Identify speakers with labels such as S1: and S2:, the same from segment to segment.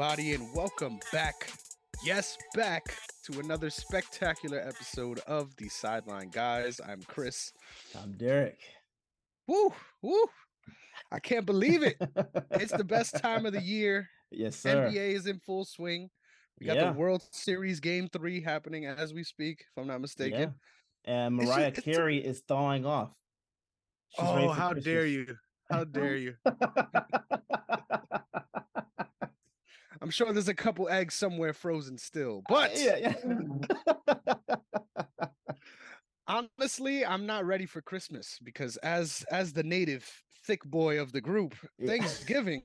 S1: Everybody, and welcome back. Yes, back to another spectacular episode of the Sideline Guys. I'm Chris.
S2: I'm Derrick.
S1: Woo, woo. I can't believe it. it's the best time of the year.
S2: Yes, sir.
S1: NBA is in full swing. We got
S2: Yeah.
S1: the World Series Game Three happening as we speak, if I'm not mistaken.
S2: Yeah. And Mariah Carey is thawing off. She's
S1: oh, how dare you! How dare you! I'm sure there's a couple eggs somewhere frozen still, but
S2: yeah, yeah.
S1: honestly, I'm not ready for Christmas because as as the native thick boy of the group,
S2: Yeah.
S1: Thanksgiving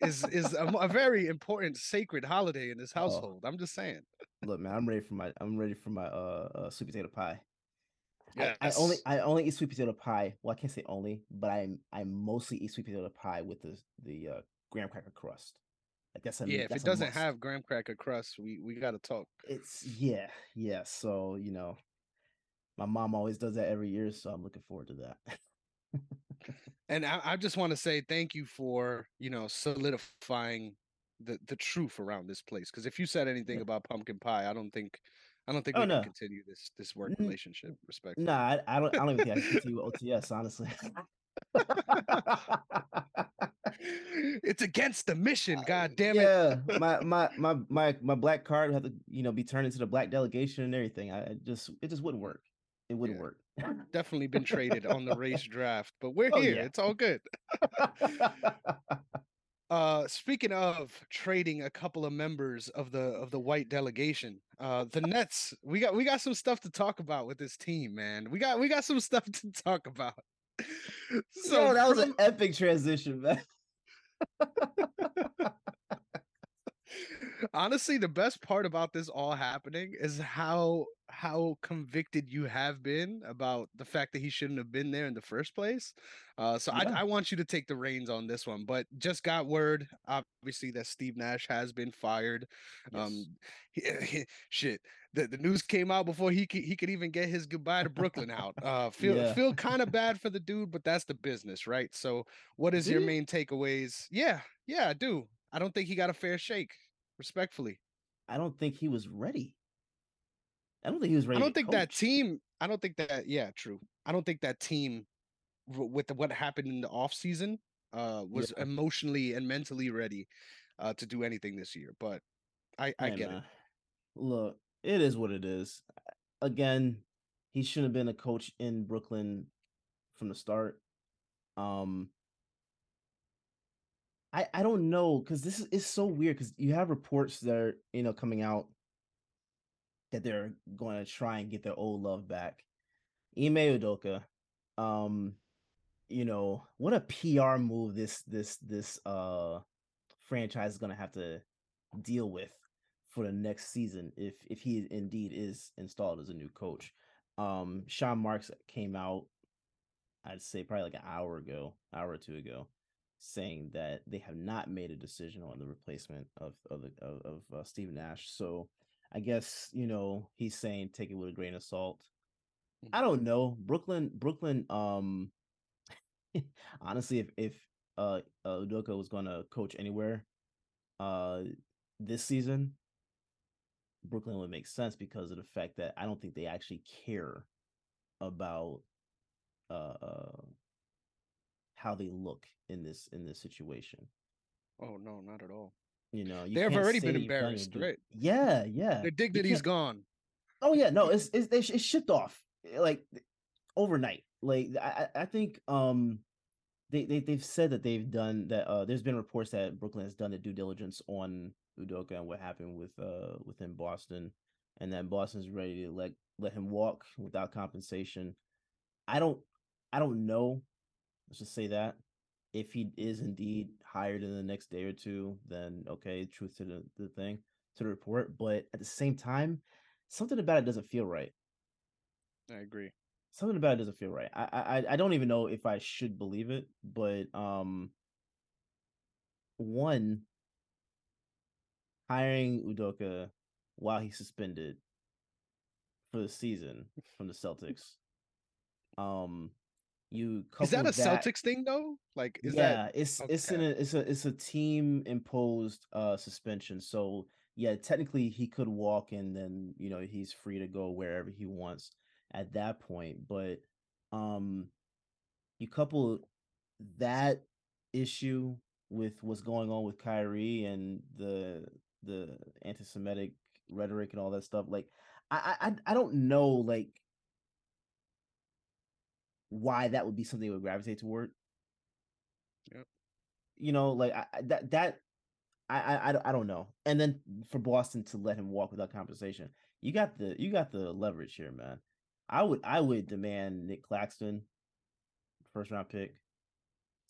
S1: is is a, a very important sacred holiday in
S2: Oh.
S1: this household. I'm just saying.
S2: Look, man, I'm ready for my I'm ready for my uh, uh sweet potato pie. I, I only I only eat sweet potato pie. Well, I can't say only, but I I mostly eat sweet potato pie with the the uh, graham cracker crust. Like that's a
S1: yeah, if it doesn't
S2: must.
S1: have graham cracker crust, we we gotta talk.
S2: it's yeah yeah. So you know, my mom always does that every year, so I'm looking forward to that.
S1: And I, I just want to say thank you for you know solidifying the the truth around this place. Because if you said anything about pumpkin pie, I don't think I don't think
S2: Oh,
S1: we
S2: no.
S1: can continue this this work relationship. Respect.
S2: Nah, I, I don't. I don't even think I can continue OTS, honestly.
S1: it's against the mission. God damn it.
S2: yeah, my my my my my black card would have to you know be turned into the black delegation and everything. I just it just wouldn't work. It wouldn't
S1: Yeah.
S2: work.
S1: Definitely been traded on the race draft, but we're
S2: Oh,
S1: here.
S2: yeah.
S1: It's all good. Uh, speaking of trading a couple of members of the of the white delegation, uh, the Nets. We got we got some stuff to talk about with this team, man. We got we got some stuff to talk about.
S2: so that was
S1: from-
S2: an epic transition, man.
S1: Honestly the best part about this all happening is how how convicted you have been about the fact that he shouldn't have been there in the first place. Uh so
S2: Yeah.
S1: I, I want you to take the reins on this one but just got word obviously that steve nash has been fired. Um he- shit the, the news came out before he could, he could even get his goodbye to brooklyn out uh feel
S2: Yeah.
S1: feel kind of bad for the dude but that's the business right so what is
S2: Do
S1: your
S2: you?
S1: main takeaways yeah yeah i do i don't think he got a fair shake respectfully.
S2: I don't think he was ready. I don't think he was ready.
S1: I don't think that team. I don't think that. Yeah, true. I don't think that team, with the, what happened in the off season, uh, was
S2: Yeah.
S1: emotionally and mentally ready, uh, to do anything this year. But I, I get it.
S2: Look, it is what it is. Again, he shouldn't have been a coach in Brooklyn from the start. Um I I don't know because this is it's so weird because you have reports that are you know coming out that they're going to try and get their old love back. Ime Udoka, um, you know what a PR move this this this uh franchise is going to have to deal with for the next season if if he indeed is installed as a new coach. Um, Sean Marks came out, I'd say probably like an hour ago, hour or two ago, saying that they have not made a decision on the replacement of of the, of, of uh, Steve Nash. So I guess you know he's saying take it with a grain of salt. I don't know Brooklyn. Brooklyn. Um, honestly, if if uh, uh Udoka was going to coach anywhere, uh, this season, Brooklyn would make sense because of the fact that I don't think they actually care about uh, uh how they look in this in this situation.
S1: Oh no, not at all.
S2: You know, you
S1: They have already been
S2: that you've done your
S1: embarrassed, right?
S2: Yeah, yeah.
S1: Their dignity's gone.
S2: Oh yeah, no, it's it's they it's shipped off eh, like overnight. Like I I I think um they they they've said that they've done that. Uh, there's been reports that Brooklyn has done the due diligence on Udoka and what happened with uh within Boston, and that Boston's ready to let let him walk without compensation. I don't I don't know. Let's just say that if he is indeed hired in the next day or two, then okay, truth to the, the thing to the report. But at the same time, something about it doesn't feel right.
S1: I agree.
S2: Something about it doesn't feel right. I I I don't even know if I should believe it, but um one hiring Udoka while he's suspended for the season from the Celtics. Um You
S1: is that a that, Celtics thing though? Like, is
S2: yeah,
S1: that
S2: it's okay. it's an it's a it's a team imposed uh suspension. So yeah, technically he could walk and then you know he's free to go wherever he wants at that point. But um, you couple that issue with what's going on with Kyrie and the the anti-Semitic rhetoric and all that stuff. Like, I I I don't know like why that would be something that would gravitate toward. Yep. You know, like I, that that I, I I don't know. And then for Boston to let him walk without compensation, you got the you got the leverage here, man. I would I would demand Nic Claxton, first round pick,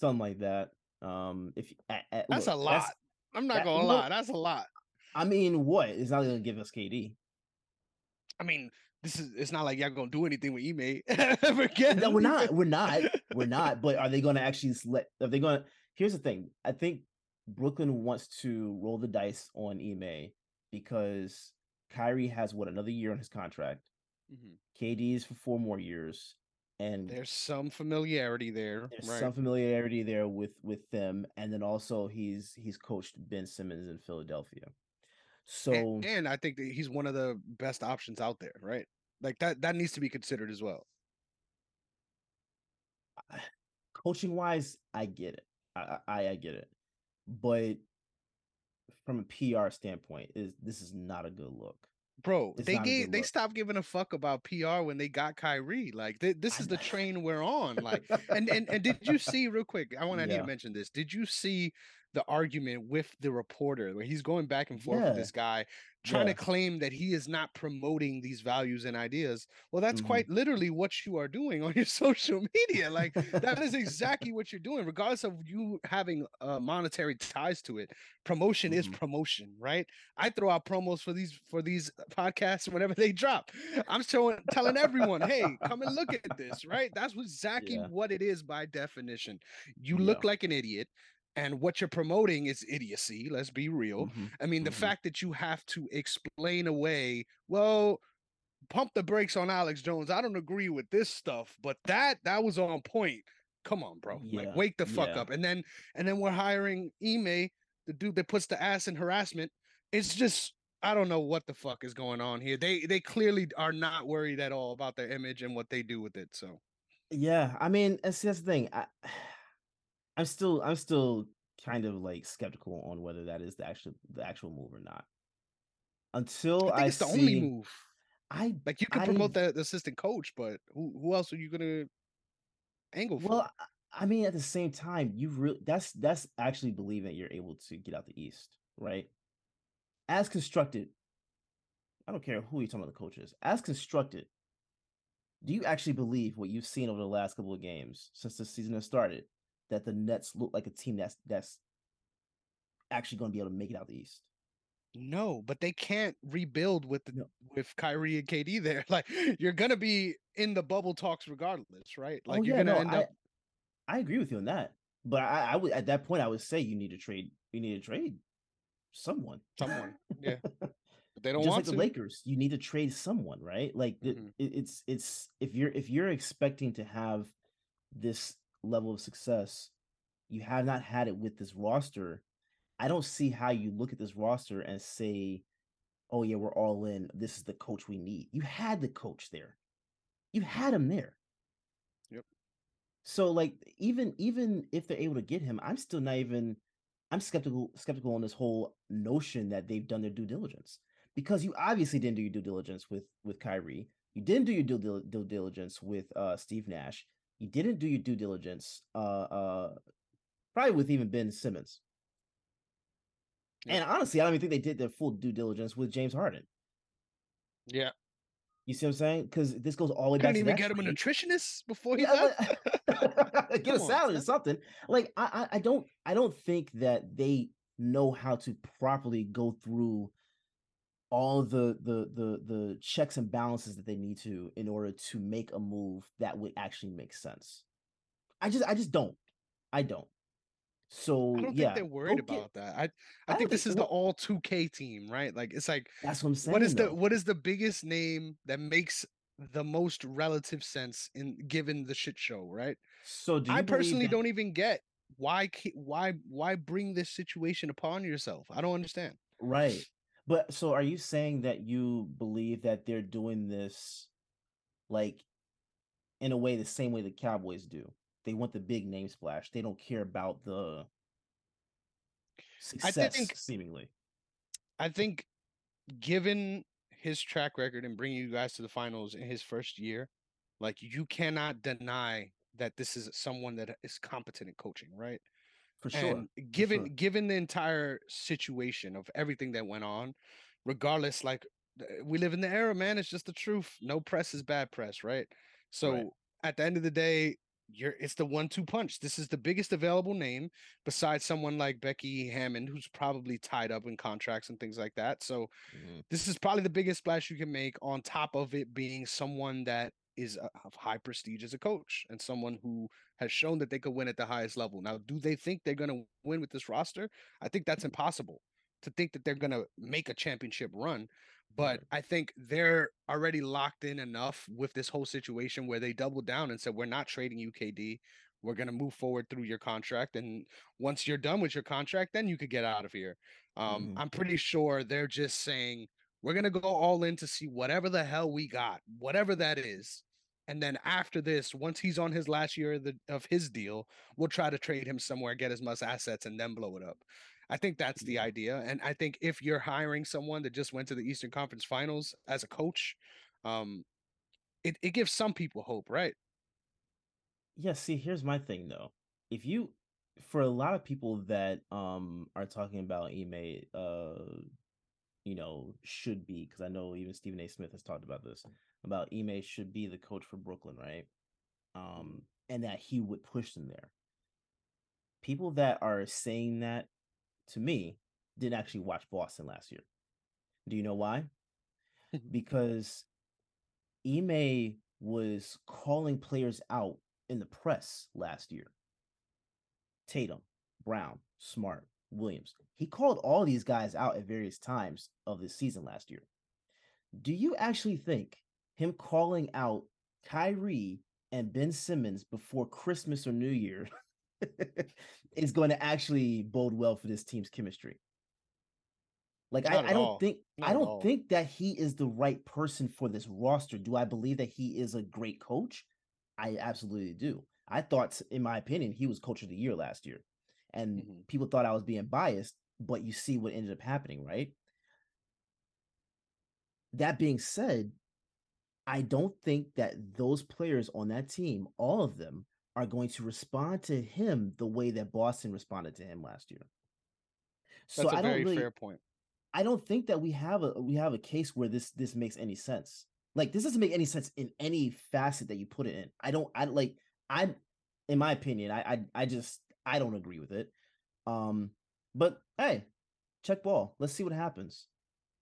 S2: something like that. Um, if at,
S1: at, that's look, a lot. That's, I'm not that, gonna lie, that's a lot.
S2: I mean, what? It's not gonna give us KD.
S1: I mean, this is it's not like y'all gonna do anything with Ime.
S2: Forget no, we're not. We're not. We're not. But are they gonna actually let are they gonna here's the thing. I think Brooklyn wants to roll the dice on Ime because Kyrie has what another year on his contract. Mm-hmm. KD is for four more years. And
S1: there's some familiarity there.
S2: There's right. some familiarity there with with them. And then also he's he's coached Ben Simmons in Philadelphia. So
S1: and, and I think that he's one of the best options out there, right? Like that that needs to be considered as well.
S2: Coaching wise, I get it. I, I I get it, but from a PR standpoint, is this is not a good look.
S1: Bro, it's they gave they stopped giving a fuck about PR when they got Kyrie. Like they, this is the train we're on. Like and and and did you see real quick? I want yeah. need to mention this. Did you see the argument with the reporter where he's going back and forth yeah. with this guy trying yeah. to claim that he is not promoting these values and ideas well that's mm-hmm. quite literally what you are doing on your social media like that is exactly what you're doing regardless of you having uh, monetary ties to it promotion mm-hmm. is promotion right i throw out promos for these for these podcasts whenever they drop i'm showing telling everyone hey come and look at this right that's exactly yeah. what it is by definition you look like an idiot and what you're promoting is idiocy let's be real mm-hmm. i mean the mm-hmm. fact that you have to explain away well pump the brakes on alex jones i don't agree with this stuff but that that was on point come on bro yeah. like wake the fuck yeah. up and then and then we're hiring Ime, the dude that puts the ass in harassment it's just i don't know what the fuck is going on here they they clearly are not worried at all about their image and what they do with it so
S2: yeah i mean that's, that's the thing I, I'm still I'm still kind of like skeptical on whether that is the actual the actual move or not. Until I, think I it's
S1: the
S2: see,
S1: only move. I like you can I, promote the, the, assistant coach, but who who else are you gonna angle for?
S2: Well, I mean, at the same time, you really that's that's actually believing that you're able to get out the East, right? As constructed, I don't care who you're talking about the coaches. As constructed, do you actually believe what you've seen over the last couple of games since the season has started? That the Nets look like a team that's that's actually going to be able to make it out the East.
S1: No, but they can't rebuild with the no. with Kyrie and KD there. Like you're gonna be in the bubble talks regardless, right? Like oh,
S2: you're gonna no, end I, up. I agree with you on that, but I, I would at that point I would say you need to trade. You need to trade someone.
S1: Someone, yeah. But they don't
S2: Just
S1: want
S2: like the Lakers. You need to trade someone, right? Like mm-hmm. it, it's it's if you're if you're expecting to have this level of success. You have not had it with this roster. I don't see how you look at this roster and say, "Oh yeah, we're all in. This is the coach we need." You had the coach there. You had him there.
S1: Yep.
S2: So like even even if they're able to get him, I'm still not even I'm skeptical skeptical on this whole notion that they've done their due diligence because you obviously didn't do your due diligence with with Kyrie. You didn't do your due, due diligence with uh, Steve Nash you didn't do your due diligence, uh, uh, probably with even Ben Simmons. Yeah. And honestly, I don't even think they did their full due diligence with James Harden.
S1: Yeah.
S2: You see what I'm saying? Because this goes all the way back.
S1: Couldn't even get him a nutritionist before he yeah,
S2: left. get a salad or something. Like I, I don't, I don't think that they know how to properly go through all the the the the checks and balances that they need to in order to make a move that would actually make sense. I just I just don't. I don't. So
S1: I don't
S2: yeah,
S1: think they're worried about get, that. I I, I think this is the all 2K team, right? Like it's like
S2: that's what I'm saying.
S1: What is
S2: though.
S1: the what is the biggest name that makes the most relative sense in given the shit show, right?
S2: So do
S1: I personally
S2: that...
S1: don't even get why why why bring this situation upon yourself? I don't understand.
S2: Right. But so are you saying that you believe that they're doing this like in a way the same way the Cowboys do? They want the big name splash. They don't care about the success I think, seemingly.
S1: I think given his track record and bringing you guys to the finals in his first year, like you cannot deny that this is someone that is competent in coaching, right?
S2: For sure.
S1: And given
S2: sure.
S1: given the entire situation of everything that went on, regardless, like we live in the era, man. It's just the truth. No press is bad press, right? So right. at the end of the day, you're it's the one-two punch. This is the biggest available name besides someone like Becky Hammon, who's probably tied up in contracts and things like that. So mm-hmm. this is probably the biggest splash you can make on top of it being someone that is of high prestige as a coach and someone who has shown that they could win at the highest level. Now, do they think they're going to win with this roster? I think that's impossible to think that they're going to make a championship run. But I think they're already locked in enough with this whole situation where they doubled down and said, We're not trading UKD. We're going to move forward through your contract. And once you're done with your contract, then you could get out of here. Um, mm-hmm. I'm pretty sure they're just saying, we're going to go all in to see whatever the hell we got, whatever that is. And then after this, once he's on his last year of, the, of his deal, we'll try to trade him somewhere, get as much assets, and then blow it up. I think that's the idea. And I think if you're hiring someone that just went to the Eastern Conference Finals as a coach, um, it, it gives some people hope, right?
S2: Yeah, see, here's my thing though. If you for a lot of people that um are talking about Ime uh you know, should be because I know even Stephen A. Smith has talked about this about Ime should be the coach for Brooklyn, right? Um, and that he would push them there. People that are saying that to me didn't actually watch Boston last year. Do you know why? because Ime was calling players out in the press last year. Tatum, Brown, Smart, Williams. He called all these guys out at various times of the season last year. Do you actually think him calling out Kyrie and Ben Simmons before Christmas or New Year is going to actually bode well for this team's chemistry? Like I, I, don't all. think Not I don't think that he is the right person for this roster. Do I believe that he is a great coach? I absolutely do. I thought, in my opinion, he was coach of the year last year and mm-hmm. people thought I was being biased, but you see what ended up happening, right? That being said, I don't think that those players on that team, all of them, are going to respond to him the way that Boston responded to him last year.
S1: So That's a I don't very really, fair point.
S2: I don't think that we have a we have a case where this this makes any sense. Like this doesn't make any sense in any facet that you put it in. I don't I like I in my opinion, I I, I just I don't agree with it. Um, but hey, check ball. Let's see what happens.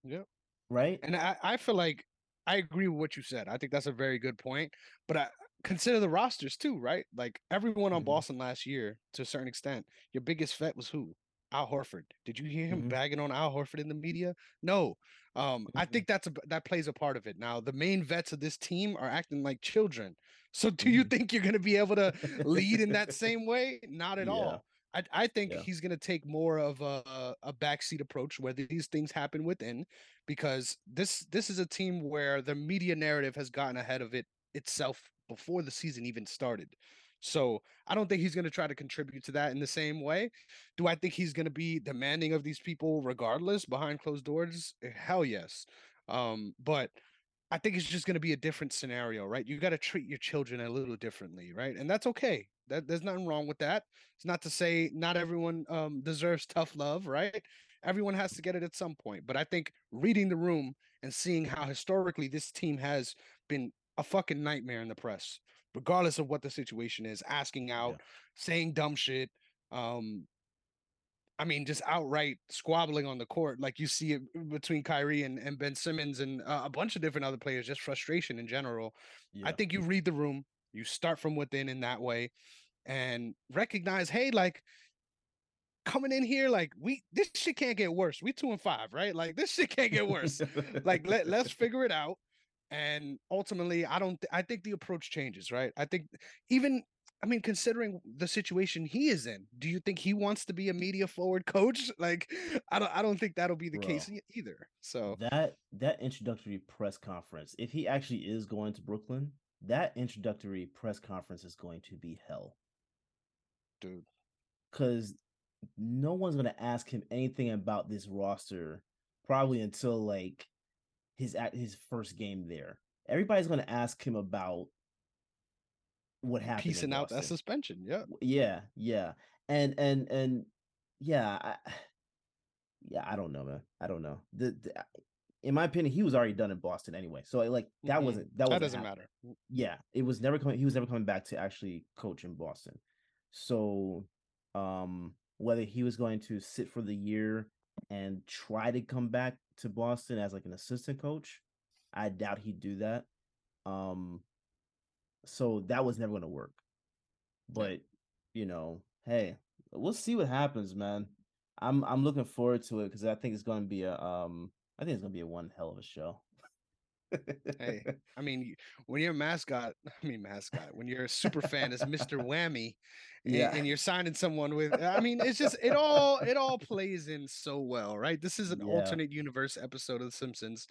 S1: Yep.
S2: Right.
S1: And I, I feel like I agree with what you said. I think that's a very good point. But I consider the rosters too, right? Like everyone on mm-hmm. Boston last year, to a certain extent, your biggest vet was who? Al Horford. Did you hear him mm-hmm. bagging on Al Horford in the media? No. Um, mm-hmm. I think that's a that plays a part of it. Now, the main vets of this team are acting like children. So, do you mm-hmm. think you're going to be able to lead in that same way? Not at yeah. all. I, I think yeah. he's going to take more of a, a backseat approach where these things happen within, because this this is a team where the media narrative has gotten ahead of it itself before the season even started. So I don't think he's going to try to contribute to that in the same way. Do I think he's going to be demanding of these people regardless behind closed doors? Eh, hell yes. Um, but I think it's just going to be a different scenario, right? You got to treat your children a little differently, right? And that's okay. That there's nothing wrong with that. It's not to say not everyone um, deserves tough love, right? Everyone has to get it at some point. But I think reading the room and seeing how historically this team has been a fucking nightmare in the press, regardless of what the situation is, asking out, yeah. saying dumb shit, um, I mean, just outright squabbling on the court, like you see it between Kyrie and, and Ben Simmons and uh, a bunch of different other players, just frustration in general. Yeah. I think you read the room, you start from within in that way, and recognize, hey, like coming in here, like we this shit can't get worse. We two and five, right? Like this shit can't get worse. like let let's figure it out. And ultimately, I don't. I think the approach changes, right? I think even I mean, considering the situation he is in, do you think he wants to be a media forward coach? Like, I don't, I don't think that'll be the
S2: Bro,
S1: case either. So
S2: that that introductory press conference, if he actually is going to Brooklyn, that introductory press conference is going to be hell.
S1: dude,
S2: Because no one's gonna ask him anything about this roster probably until like his at his first game there. Everybody's gonna ask him about what happened. in
S1: piecing out that suspension. Yeah,
S2: Yeah, yeah. And and and yeah, I, yeah, I don't know, man. I don't know. The, the in my opinion, he was already done in Boston anyway. So like that
S1: Mhm.
S2: wasn't that
S1: that doesn't
S2: happening.
S1: matter.
S2: Yeah, it was never coming. He was never coming back to actually coach in Boston. So, um, whether he was going to sit for the year and try to come back to Boston as like an assistant coach, I doubt he'd do that. Um, so that was never going to work. But you know, hey, we'll see what happens, man. I'm I'm looking forward to it because I think it's going to be a um I think it's going to be a one hell of a show.
S1: Hey, I mean, when you're a mascot, I mean mascot, when you're a super fan as Mr. Whammy,
S2: Yeah.
S1: and you're signing someone with, I mean, it's just it all it all plays in so well, right? This is an
S2: Yeah.
S1: alternate universe episode of The Simpsons.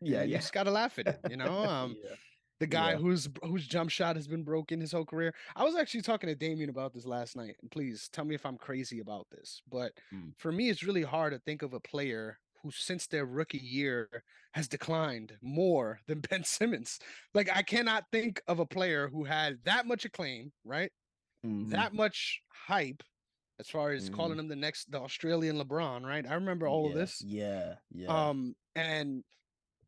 S2: yeah, yeah.
S1: you just gotta laugh at it, you know. Um,
S2: yeah.
S1: the guy whose whose jump shot has been broken his whole career. I was actually talking to Damien about this last night, and please tell me if I'm crazy about this. But
S2: Mm.
S1: for me, it's really hard to think of a player who, since their rookie year, has declined more than Ben Simmons. Like I cannot think of a player who had that much acclaim, right?
S2: Mhm.
S1: That much hype. As far as
S2: Mhm.
S1: calling him the next, the Australian LeBron, right? I remember all of this.
S2: Yeah, yeah.
S1: Um, and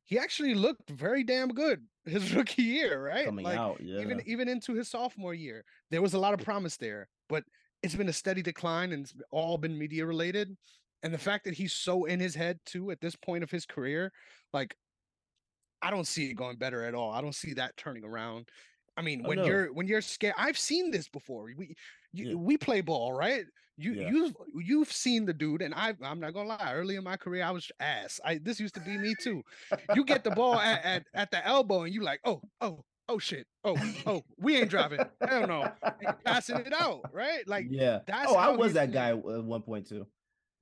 S1: he actually looked very damn good his rookie year, right?
S2: Coming
S1: like
S2: out, yeah.
S1: even even into his sophomore year, there was a lot of promise there, but it's been a steady decline and it's all been media related. And the fact that he's so in his head too at this point of his career, like I don't see it going better at all. I don't see that turning around. I mean,
S2: Oh,
S1: when
S2: no.
S1: you're when you're scared, I've seen this before. We you,
S2: Yeah.
S1: we play ball, right? You
S2: Yeah.
S1: you've you've seen the dude, and I I'm not gonna lie. Early in my career, I was ass. I this used to be me too. You get the ball at, at, at the elbow, and you like, oh oh oh shit, oh oh we ain't driving. I don't you're passing it out, right? Like
S2: yeah.
S1: that's
S2: oh, I was that guy at one point too.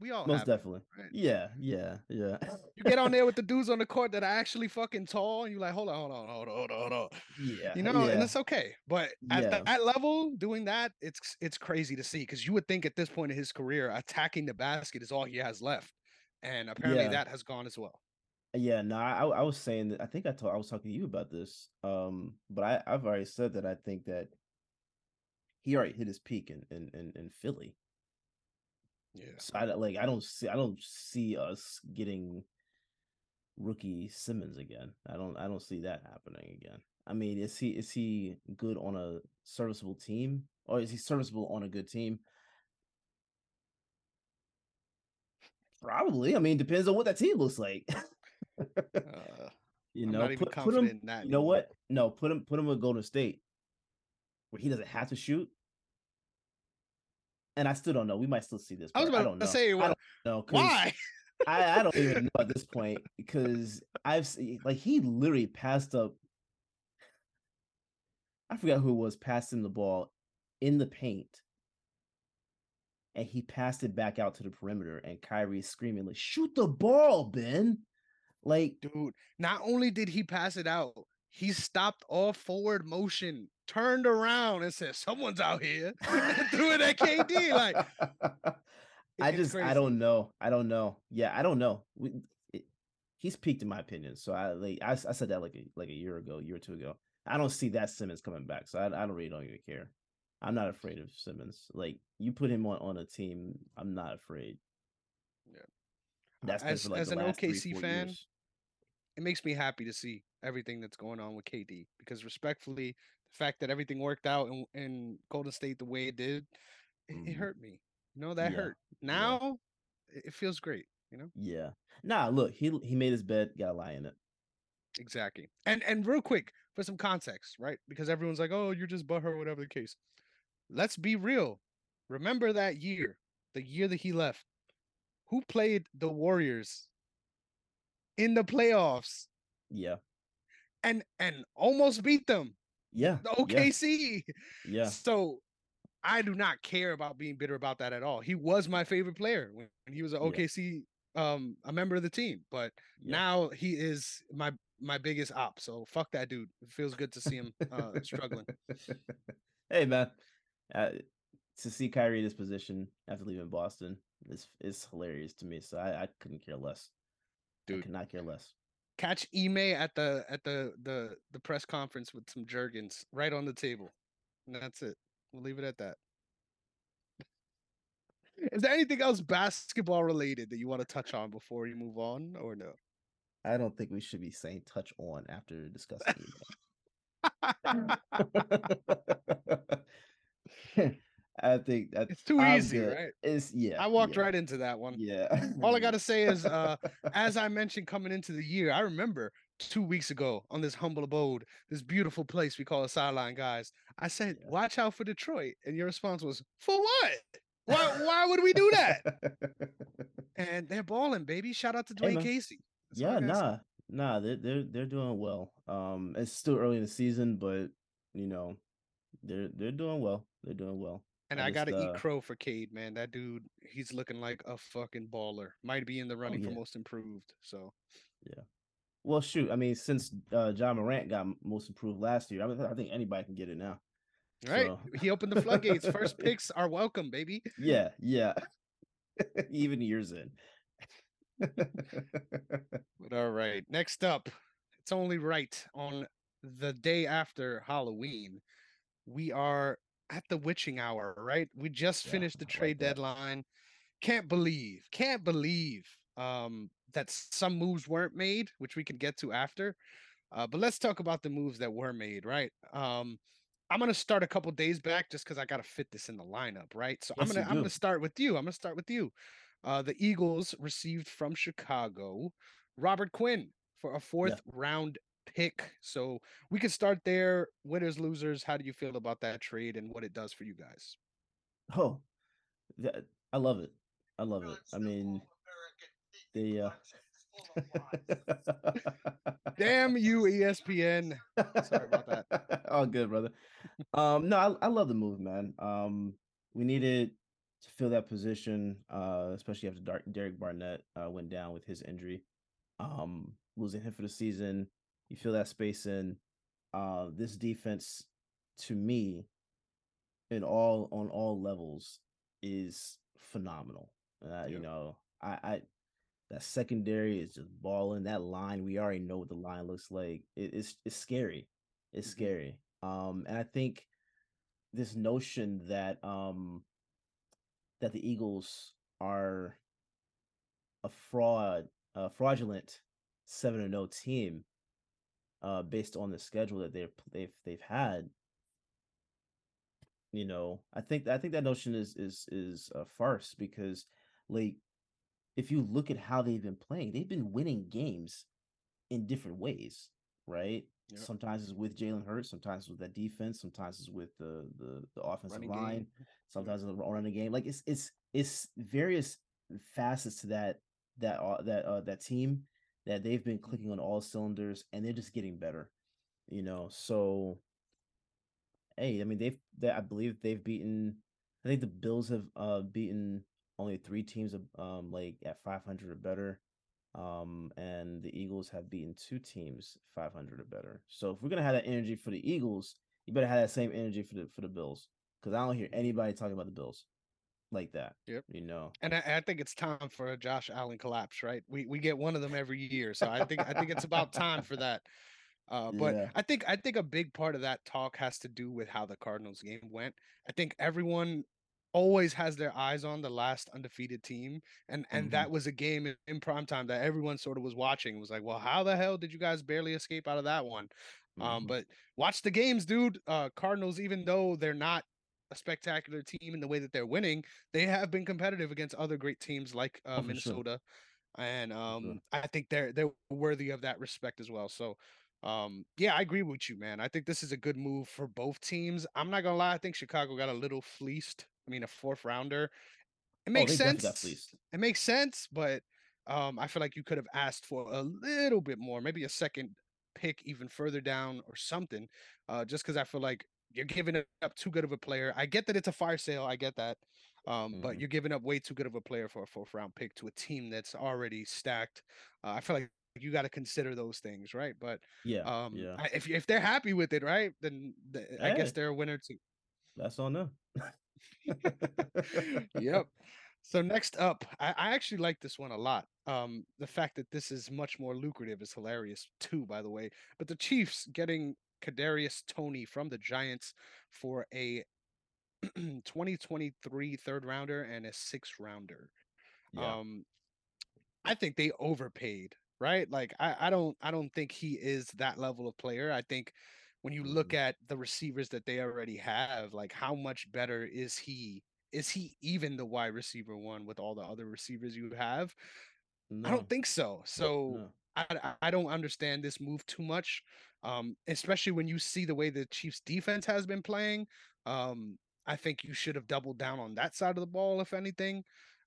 S1: We all
S2: Most definitely.
S1: right?
S2: Yeah, yeah, yeah.
S1: You get on there with the dudes on the court that are actually fucking tall, and you're like, hold on, hold on, hold on, hold on, hold on.
S2: yeah.
S1: you know,
S2: yeah.
S1: and it's okay. But at
S2: Yeah.
S1: that level, doing that, it's it's crazy to see because you would think at this point in his career, attacking the basket is all he has left, and apparently
S2: Yeah.
S1: that has gone as well.
S2: Yeah, no, I I was saying that I think I told I was talking to you about this. Um, but I I've already said that I think that he already hit his peak in in in, in Philly.
S1: Yeah,
S2: So I don't- like I don't see I don't see us getting rookie Simmons again. I don't I don't see that happening again. I mean, is he is he good on a serviceable team or is he serviceable on a good team? Probably. I mean, depends on what that team looks like.
S1: uh,
S2: you know, put, put him.
S1: in that.
S2: You know what? No, put him put him with Golden State, where he doesn't have to shoot. And I still don't know. We might still see this.
S1: I was
S2: part.
S1: about
S2: don't
S1: to
S2: know.
S1: say,
S2: I
S1: wha-
S2: don't know
S1: Why?
S2: I, I don't even know at this point because I've seen like he literally passed up. I forgot who it was passing the ball in the paint, and he passed it back out to the perimeter, and Kyrie screaming like, "Shoot the ball, Ben!" Like,
S1: Dude, not only did he pass it out, he stopped all forward motion, turned around, and said, "Someone's out here," threw it at KD. Like
S2: I just I don't know. I don't know. Yeah, I don't know. We, it, he's peaked in my opinion. So I like I, I said that like a like a year ago, year or two ago. I don't see that Simmons coming back. So I, I don't really don't even care. I'm not afraid of Simmons. Like you put him on on a team, I'm not afraid.
S1: Yeah.
S2: That's
S1: as
S2: like
S1: as an
S2: three,
S1: OKC
S2: four
S1: fan,
S2: years.
S1: It makes me happy to see everything that's going on with KD because respectfully, the fact that everything worked out in, in Golden State the way it did, it, it
S2: Mhm.
S1: hurt me. You know that
S2: Yeah,
S1: hurt. Now it, it feels great. You know
S2: Yeah. Nah, look, he he made his bed, got a lie in it.
S1: exactly. And and real quick for some context, right? Because everyone's like, "Oh, you're just butthurt," whatever the case. Let's be real. Remember that year, the year that he left. Who played the Warriors in the playoffs?
S2: Yeah.
S1: and and almost beat them.
S2: Yeah.
S1: The OKC.
S2: Yeah.
S1: So I do not care about being bitter about that at all. He was my favorite player when he was an
S2: Yeah.
S1: OKC um a member of the team, but
S2: Yeah.
S1: now he is my my biggest op. So fuck that dude. It feels good to see him uh struggling.
S2: hey man, uh, to see Kyrie in this position after leaving Boston is is hilarious to me. So I, I couldn't care less. I
S1: Dude.
S2: could not care less.
S1: Catch Ime at the at the the the press conference with some jergens right on the table. And that's it. We'll leave it at that. Is there anything else basketball related that you want to touch on before we move on or no?
S2: I don't think we should be saying touch on after discussing. I think that's
S1: It's too
S2: I'm
S1: easy,
S2: good.
S1: right?
S2: It's yeah.
S1: I walked
S2: yeah,
S1: right into that one.
S2: Yeah.
S1: All I gotta say is, uh, as I mentioned coming into the year, I remember two weeks ago on this humble abode, this beautiful place we call a sideline, guys. I said,
S2: Yeah.
S1: "Watch out for Detroit," and your response was, "For what? Why? Why would we do that?" And they're balling, baby. Shout out to
S2: Hey,
S1: Dwane
S2: man.
S1: Casey. That's
S2: yeah, nah, nah, they're they're they're doing well. Um, it's still early in the season, but you know, they're they're doing well. They're doing well.
S1: And
S2: I
S1: I, gotta
S2: just,
S1: eat
S2: uh,
S1: crow for Cade, man. That dude, he's looking like a fucking baller. Might be in the running for
S2: Oh, yeah.
S1: most improved. So yeah.
S2: Well, shoot, I mean, since uh, Ja Morant got most improved last year, I, mean, I think anybody can get it now.
S1: right,
S2: So-
S1: he opened the floodgates. First picks are welcome, baby.
S2: Yeah, yeah. Even years in.
S1: But all right, next up, it's only right on the day after Halloween. We are at the witching hour, right? We just
S2: Yeah,
S1: finished the
S2: I like
S1: trade deadline. Can't believe, can't believe um, that some moves weren't made, which we can get to after. Uh, but let's talk about the moves that were made, right? Um, I'm gonna start a couple days back just because I gotta fit this in the lineup, right? So I'm gonna I'm gonna start with you. I'm gonna start with you. Uh, the Eagles received from Chicago Robert Quinn for a fourth round pick. So we can start there. Winners, losers. How do you feel about that trade and what it does for you guys?
S2: Oh, that, I love it. I love it. I mean, the uh...
S1: Damn you, ESPN. Sorry about
S2: that. All good, brother. Um, no, I, I love the move, man. Um, we needed to fill that position, uh, especially after Dar- Derek Barnett uh, went down with his injury. Um, losing him for the season, you fill that space in. Uh, this defense, to me, in all on all levels, is phenomenal. Uh, You know, I, I that secondary is just balling. That line, we already know what the line looks like. It, it's it's scary. It's
S1: Mhm.
S2: scary. Um, and I think this notion that um that the Eagles are a fraud, a fraudulent seven and zero team, uh, based on the schedule that they've they've they've had. You know, I think I think that notion is is is a farce because, like, if you look at how they've been playing, they've been winning games in different ways, right?
S1: Yep.
S2: Sometimes it's with Jalen Hurts, sometimes it's with that defense, sometimes it's with the the, the offensive
S1: Running
S2: line,
S1: game.
S2: sometimes it's running the game. Like it's it's it's various facets to that that uh, that uh, that team that they've been clicking on all cylinders, and they're just getting better. You know, so hey, I mean they've they, I believe they've beaten. I think the Bills have uh beaten only three teams of um like at 500 or better. Um, and the Eagles have beaten two teams 500 or better. So if we're gonna have that energy for the Eagles, you better have that same energy for the for the Bills. Because I don't hear anybody talking about the Bills like that.
S1: Yep.
S2: You know.
S1: And I, I think it's time for a Josh Allen collapse, right? We we get one of them every year, so I think I think it's about time for that. Uh, but
S2: Yeah.
S1: I think I think a big part of that talk has to do with how the Cardinals game went. I think everyone always has their eyes on the last undefeated team, and and
S2: Mhm.
S1: that was a game in, in prime time that everyone sort of was watching. It was like, well, how the hell did you guys barely escape out of that one? Um,
S2: Mhm.
S1: but watch the games, dude. Uh, Cardinals, even though they're not a spectacular team in the way that they're winning, they have been competitive against other great teams like uh,
S2: Oh, for sure.
S1: Minnesota, and
S2: sure.
S1: um, I think they're they're worthy of that respect as well. So, um, yeah, I agree with you, man. I think this is a good move for both teams. I'm not gonna lie, I think Chicago got a little fleeced. I mean, a fourth rounder. It makes
S2: Oh,
S1: sense. It makes sense, but um, I feel like you could have asked for a little bit more, maybe a second pick even further down or something. Uh, just because I feel like you're giving up too good of a player. I get that it's a fire sale. I get that. Um, mm-hmm. but you're giving up way too good of a player for a fourth round pick to a team that's already stacked. Uh, I feel like you got to consider those things, right? But
S2: yeah,
S1: um,
S2: yeah.
S1: I, if if they're happy with it, right, then the, hey, I guess they're a winner too.
S2: That's on them.
S1: yep. So next up, I, I, actually like this one a lot. Um, the fact that this is much more lucrative is hilarious too, by the way. But the Chiefs getting Kadarius Toney from the Giants for a 2023 third rounder and a sixth rounder. Yeah. Um, I think they overpaid, right? Like I, I don't I don't think he is that level of player. I think when you look mm. at the receivers that they already have, like how much better is he? Is he even the wide receiver one with all the other receivers you have? No. I don't think so. So no. I, I don't understand this move too much, um, especially when you see the way the Chiefs defense has been playing. Um, I think you should have doubled down on that side of the ball, if anything,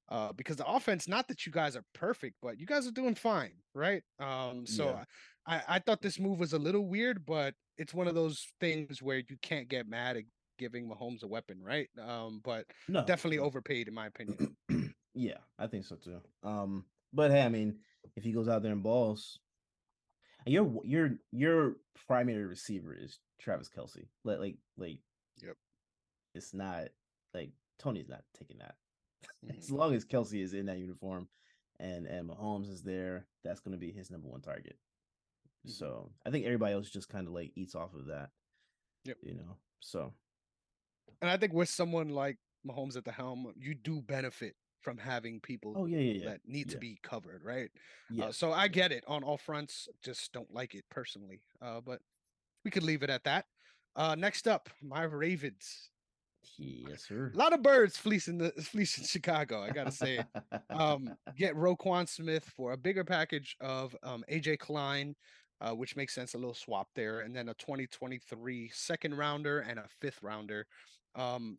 S1: uh, because the offense, not that you guys are perfect, but you guys are doing fine, right? Um, so yeah. I, I thought this move was a little weird, but it's one of those things where you can't get mad at giving Mahomes a weapon, right? Um, but no, definitely overpaid in my opinion.
S2: yeah, I think so too. Um, but hey, I mean, if he goes out there and balls, your your your primary receiver is Travis Kelce. Like like like,
S1: yep.
S2: It's not like Toney's not taking that. Mm-hmm. as long as Kelce is in that uniform, and and Mahomes is there, that's going to be his number one target. Mm-hmm. So I think everybody else just kind of like eats off of that.
S1: Yep.
S2: You know. So.
S1: And I think with someone like Mahomes at the helm, you do benefit from having people
S2: oh, yeah, yeah, yeah.
S1: that need to be covered, right?
S2: Yeah.
S1: Uh, so I get it on all fronts. Just don't like it personally. Uh, but we could leave it at that. Uh, next up, my Ravens.
S2: Yes, sir.
S1: A lot of birds fleecing the fleecing Chicago. I gotta say, um, get Roquan Smith for a bigger package of um, AJ Klein, uh, which makes sense. A little swap there, and then a 2023 second rounder and a fifth rounder. Um,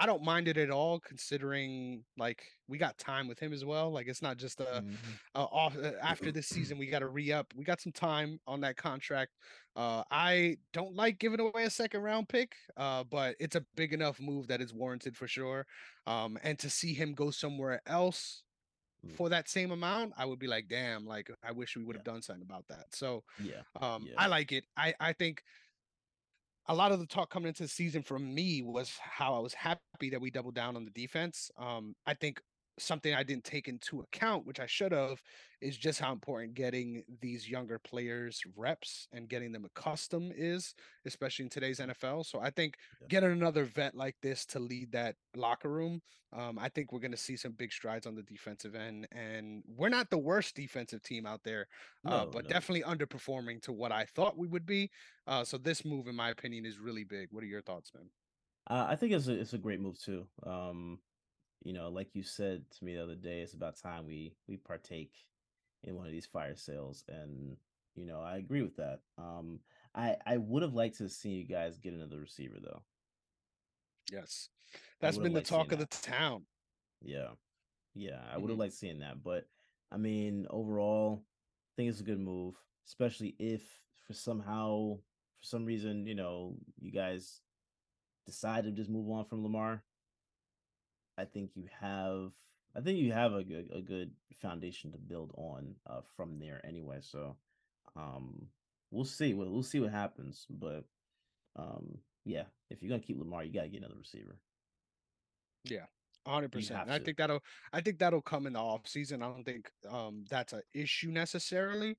S1: I don't mind it at all, considering like we got time with him as well. Like it's not just a, mm-hmm. a off uh, after this season we got to re up. We got some time on that contract. Uh, I don't like giving away a second round pick, uh, but it's a big enough move that is warranted for sure. Um, and to see him go somewhere else mm. for that same amount, I would be like, damn, like I wish we would have yeah. done something about that. So
S2: yeah,
S1: um,
S2: yeah.
S1: I like it. I I think a lot of the talk coming into the season from me was how I was happy that we doubled down on the defense. Um, I think something I didn't take into account, which I should have, is just how important getting these younger players reps and getting them accustomed is, especially in today's NFL. So I think yeah. getting another vet like this to lead that locker room, um, I think we're going to see some big strides on the defensive end. And we're not the worst defensive team out there, uh, no, uh, but no. definitely underperforming to what I thought we would be. Uh, so this move, in my opinion, is really big. What are your thoughts, man?
S2: Uh, I think it's a it's a great move too. Um, you know, like you said to me the other day, it's about time we we partake in one of these fire sales, and you know, I agree with that. Um, I I would have liked to see you guys get another receiver though.
S1: Yes, that's been the talk of that. the town.
S2: Yeah, yeah, I would have mm-hmm. liked seeing that, but I mean, overall, I think it's a good move, especially if for somehow, for some reason, you know, you guys decide to just move on from Lamar. I think you have I think you have a good a good foundation to build on uh, from there anyway. So um we'll see. We'll, we'll see what happens. But um yeah, if you're gonna keep Lamar, you gotta get another receiver.
S1: Yeah. hundred percent. I think that'll I think that'll come in the off season. I don't think um that's an issue necessarily.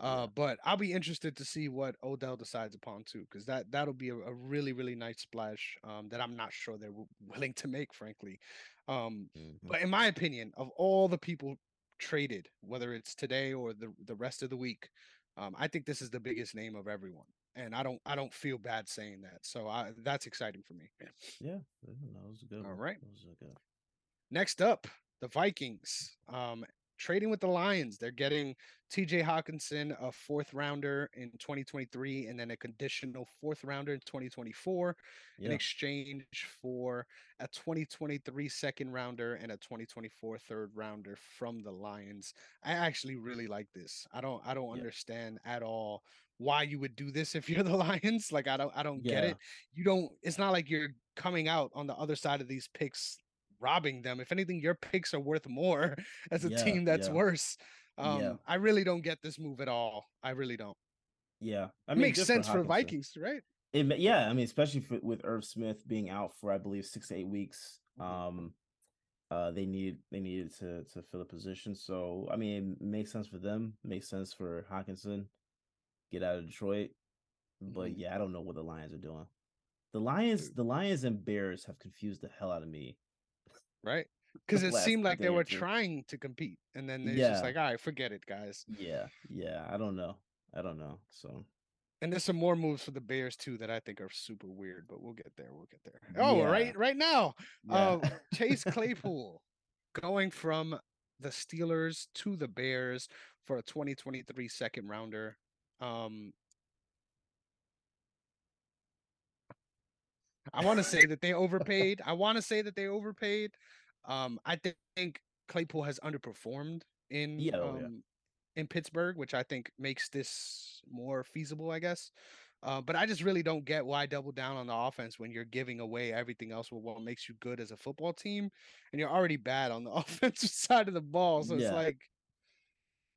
S1: Uh, but I'll be interested to see what Odell decides upon too, because that that'll be a, a, really really nice splash um, that I'm not sure they're w- willing to make, frankly. Um, mm-hmm. But in my opinion, of all the people traded, whether it's today or the the rest of the week, um, I think this is the biggest name of everyone, and I don't I don't feel bad saying that. So I, that's exciting for me.
S2: Yeah, that was good.
S1: All one. right. Next up, the Vikings. Um, trading with the Lions. They're getting TJ Hockenson, a fourth rounder in 2023, and then a conditional fourth rounder in 2024 yeah. in exchange for a 2023 second rounder and a 2024 third rounder from the Lions. I actually really like this. I don't I don't yeah. understand at all why you would do this if you're the Lions. Like I don't I don't get it. You don't it's not like you're coming out on the other side of these picks robbing them. If anything, your picks are worth more as a
S2: Yeah,
S1: team that's
S2: yeah.
S1: worse. Um
S2: Yeah.
S1: I really don't get this move at all. I really don't.
S2: Yeah. I
S1: It makes sense for
S2: Hockenson.
S1: Vikings, right?
S2: It, yeah, I mean, especially for, with Irv Smith being out for I believe six to eight weeks.
S1: Mhm.
S2: Um, uh, they need they needed to to fill a position. So I mean, it makes sense for them. Makes sense for Hockenson. Get out of Detroit. But
S1: Mhm.
S2: yeah, I don't know what the Lions are doing. The Lions, the Lions and Bears have confused the hell out of me.
S1: Right? Because it seemed like they were trying to compete. And then they're
S2: Yeah.
S1: just like, all right, forget it, guys.
S2: Yeah, yeah, I don't know. I don't know. So
S1: And there's some more moves for the Bears too that I think are super weird, but we'll get there. We'll get there. Oh,
S2: Yeah.
S1: right, right now.
S2: yeah.
S1: Uh, Chase Claypool going from the Steelers to the Bears for a 2023 second rounder. Um, I want to say that they overpaid. I want to say that they overpaid. Um, I thi- think Claypool has underperformed in
S2: Yeah, oh, yeah.
S1: um, in Pittsburgh, which I think makes this more feasible, I guess. Uh, but I just really don't get why double down on the offense when you're giving away everything else with what makes you good as a football team, and you're already bad on the offensive side of the ball. So it's like,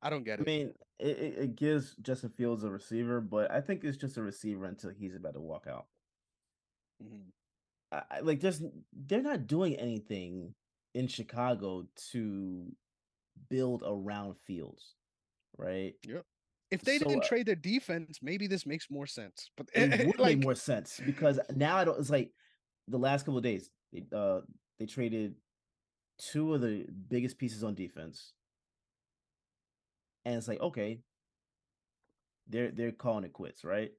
S1: I don't get it.
S2: I mean, it, it, it gives Justin Fields a receiver, but I think it's just a receiver until he's about to walk out.
S1: Mhm.
S2: I, like, there's they're not doing anything in Chicago to build around Fields, right?
S1: Yeah, if they
S2: So,
S1: didn't
S2: uh,
S1: trade their defense, maybe this makes more sense. But
S2: It would
S1: like,
S2: make more sense because now I don't. It's like the last couple of days, they, uh, they traded two of the biggest pieces on defense, and it's like okay, they're they're calling it quits, right?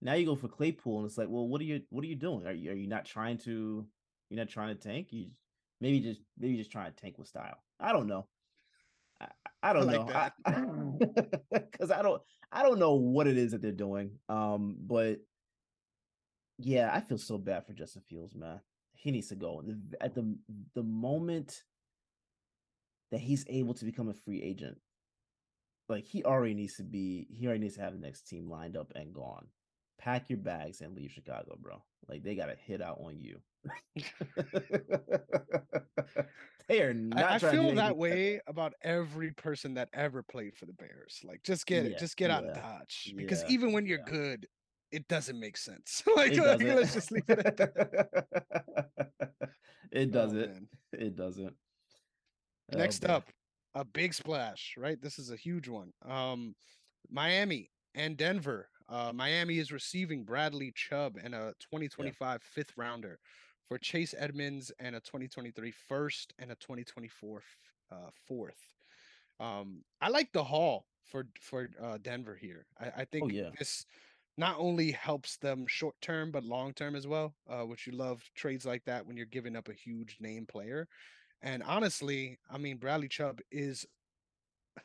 S2: Now you go for Claypool, and it's like, well, what are you what are you doing? Are you are you not trying to you're not trying to tank? You maybe just maybe just trying to tank with style. I don't know. I, I don't
S1: like
S2: know because I don't I don't know what it is that they're doing. Um, but yeah, I feel so bad for Justin Fields, man. He needs to go. At the the moment that he's able to become a free agent, like he already needs to be, he already needs to have the next team lined up and gone. Pack your bags and leave Chicago, bro. Like they got to hit out on you. they are not.
S1: I, I
S2: trying to do
S1: feel that way about every person that ever played for the Bears. Like, just get it, just get out of
S2: yeah,
S1: Dodge. Because
S2: yeah,
S1: even when you're
S2: yeah.
S1: good, it doesn't make sense. like,
S2: It
S1: like, let's just leave it at that.
S2: it
S1: Oh,
S2: doesn't.
S1: man.
S2: it doesn't. Oh,
S1: Next
S2: boy.
S1: up, a big splash, right? This is a huge one. Um, Miami and Denver. Uh, Miami is receiving Bradley Chubb and a 2025 fifth rounder for Chase Edmonds and a 2023 first and a 2024 uh, fourth. Um, I like the haul for for uh, Denver here. I, I think
S2: Oh, yeah.
S1: this not only helps them short term but long term as well. Uh, which you love trades like that when you're giving up a huge name player. And honestly, I mean Bradley Chubb is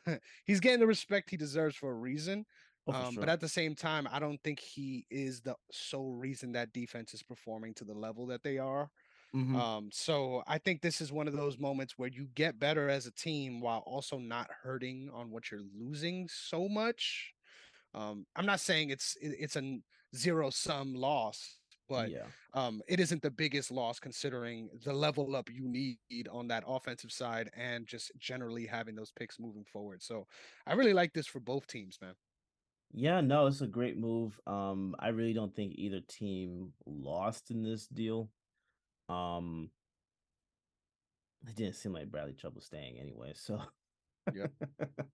S1: he's getting the respect he deserves for a reason.
S2: Oh,
S1: Um,
S2: sure.
S1: But at the same time, I don't think he is the sole reason that defense is performing to the level that they are.
S2: Mhm.
S1: Um, so I think this is one of those moments where you get better as a team while also not hurting on what you're losing so much. Um, I'm not saying it's it's a zero sum loss, but
S2: yeah,
S1: um, it isn't the biggest loss considering the level up you need on that offensive side and just generally having those picks moving forward. So I really like this for both teams, man.
S2: Yeah. No, it's a great move. Um, I really don't think either team lost in this deal. Um, it didn't seem like Bradley was staying anyway, so
S1: Yep.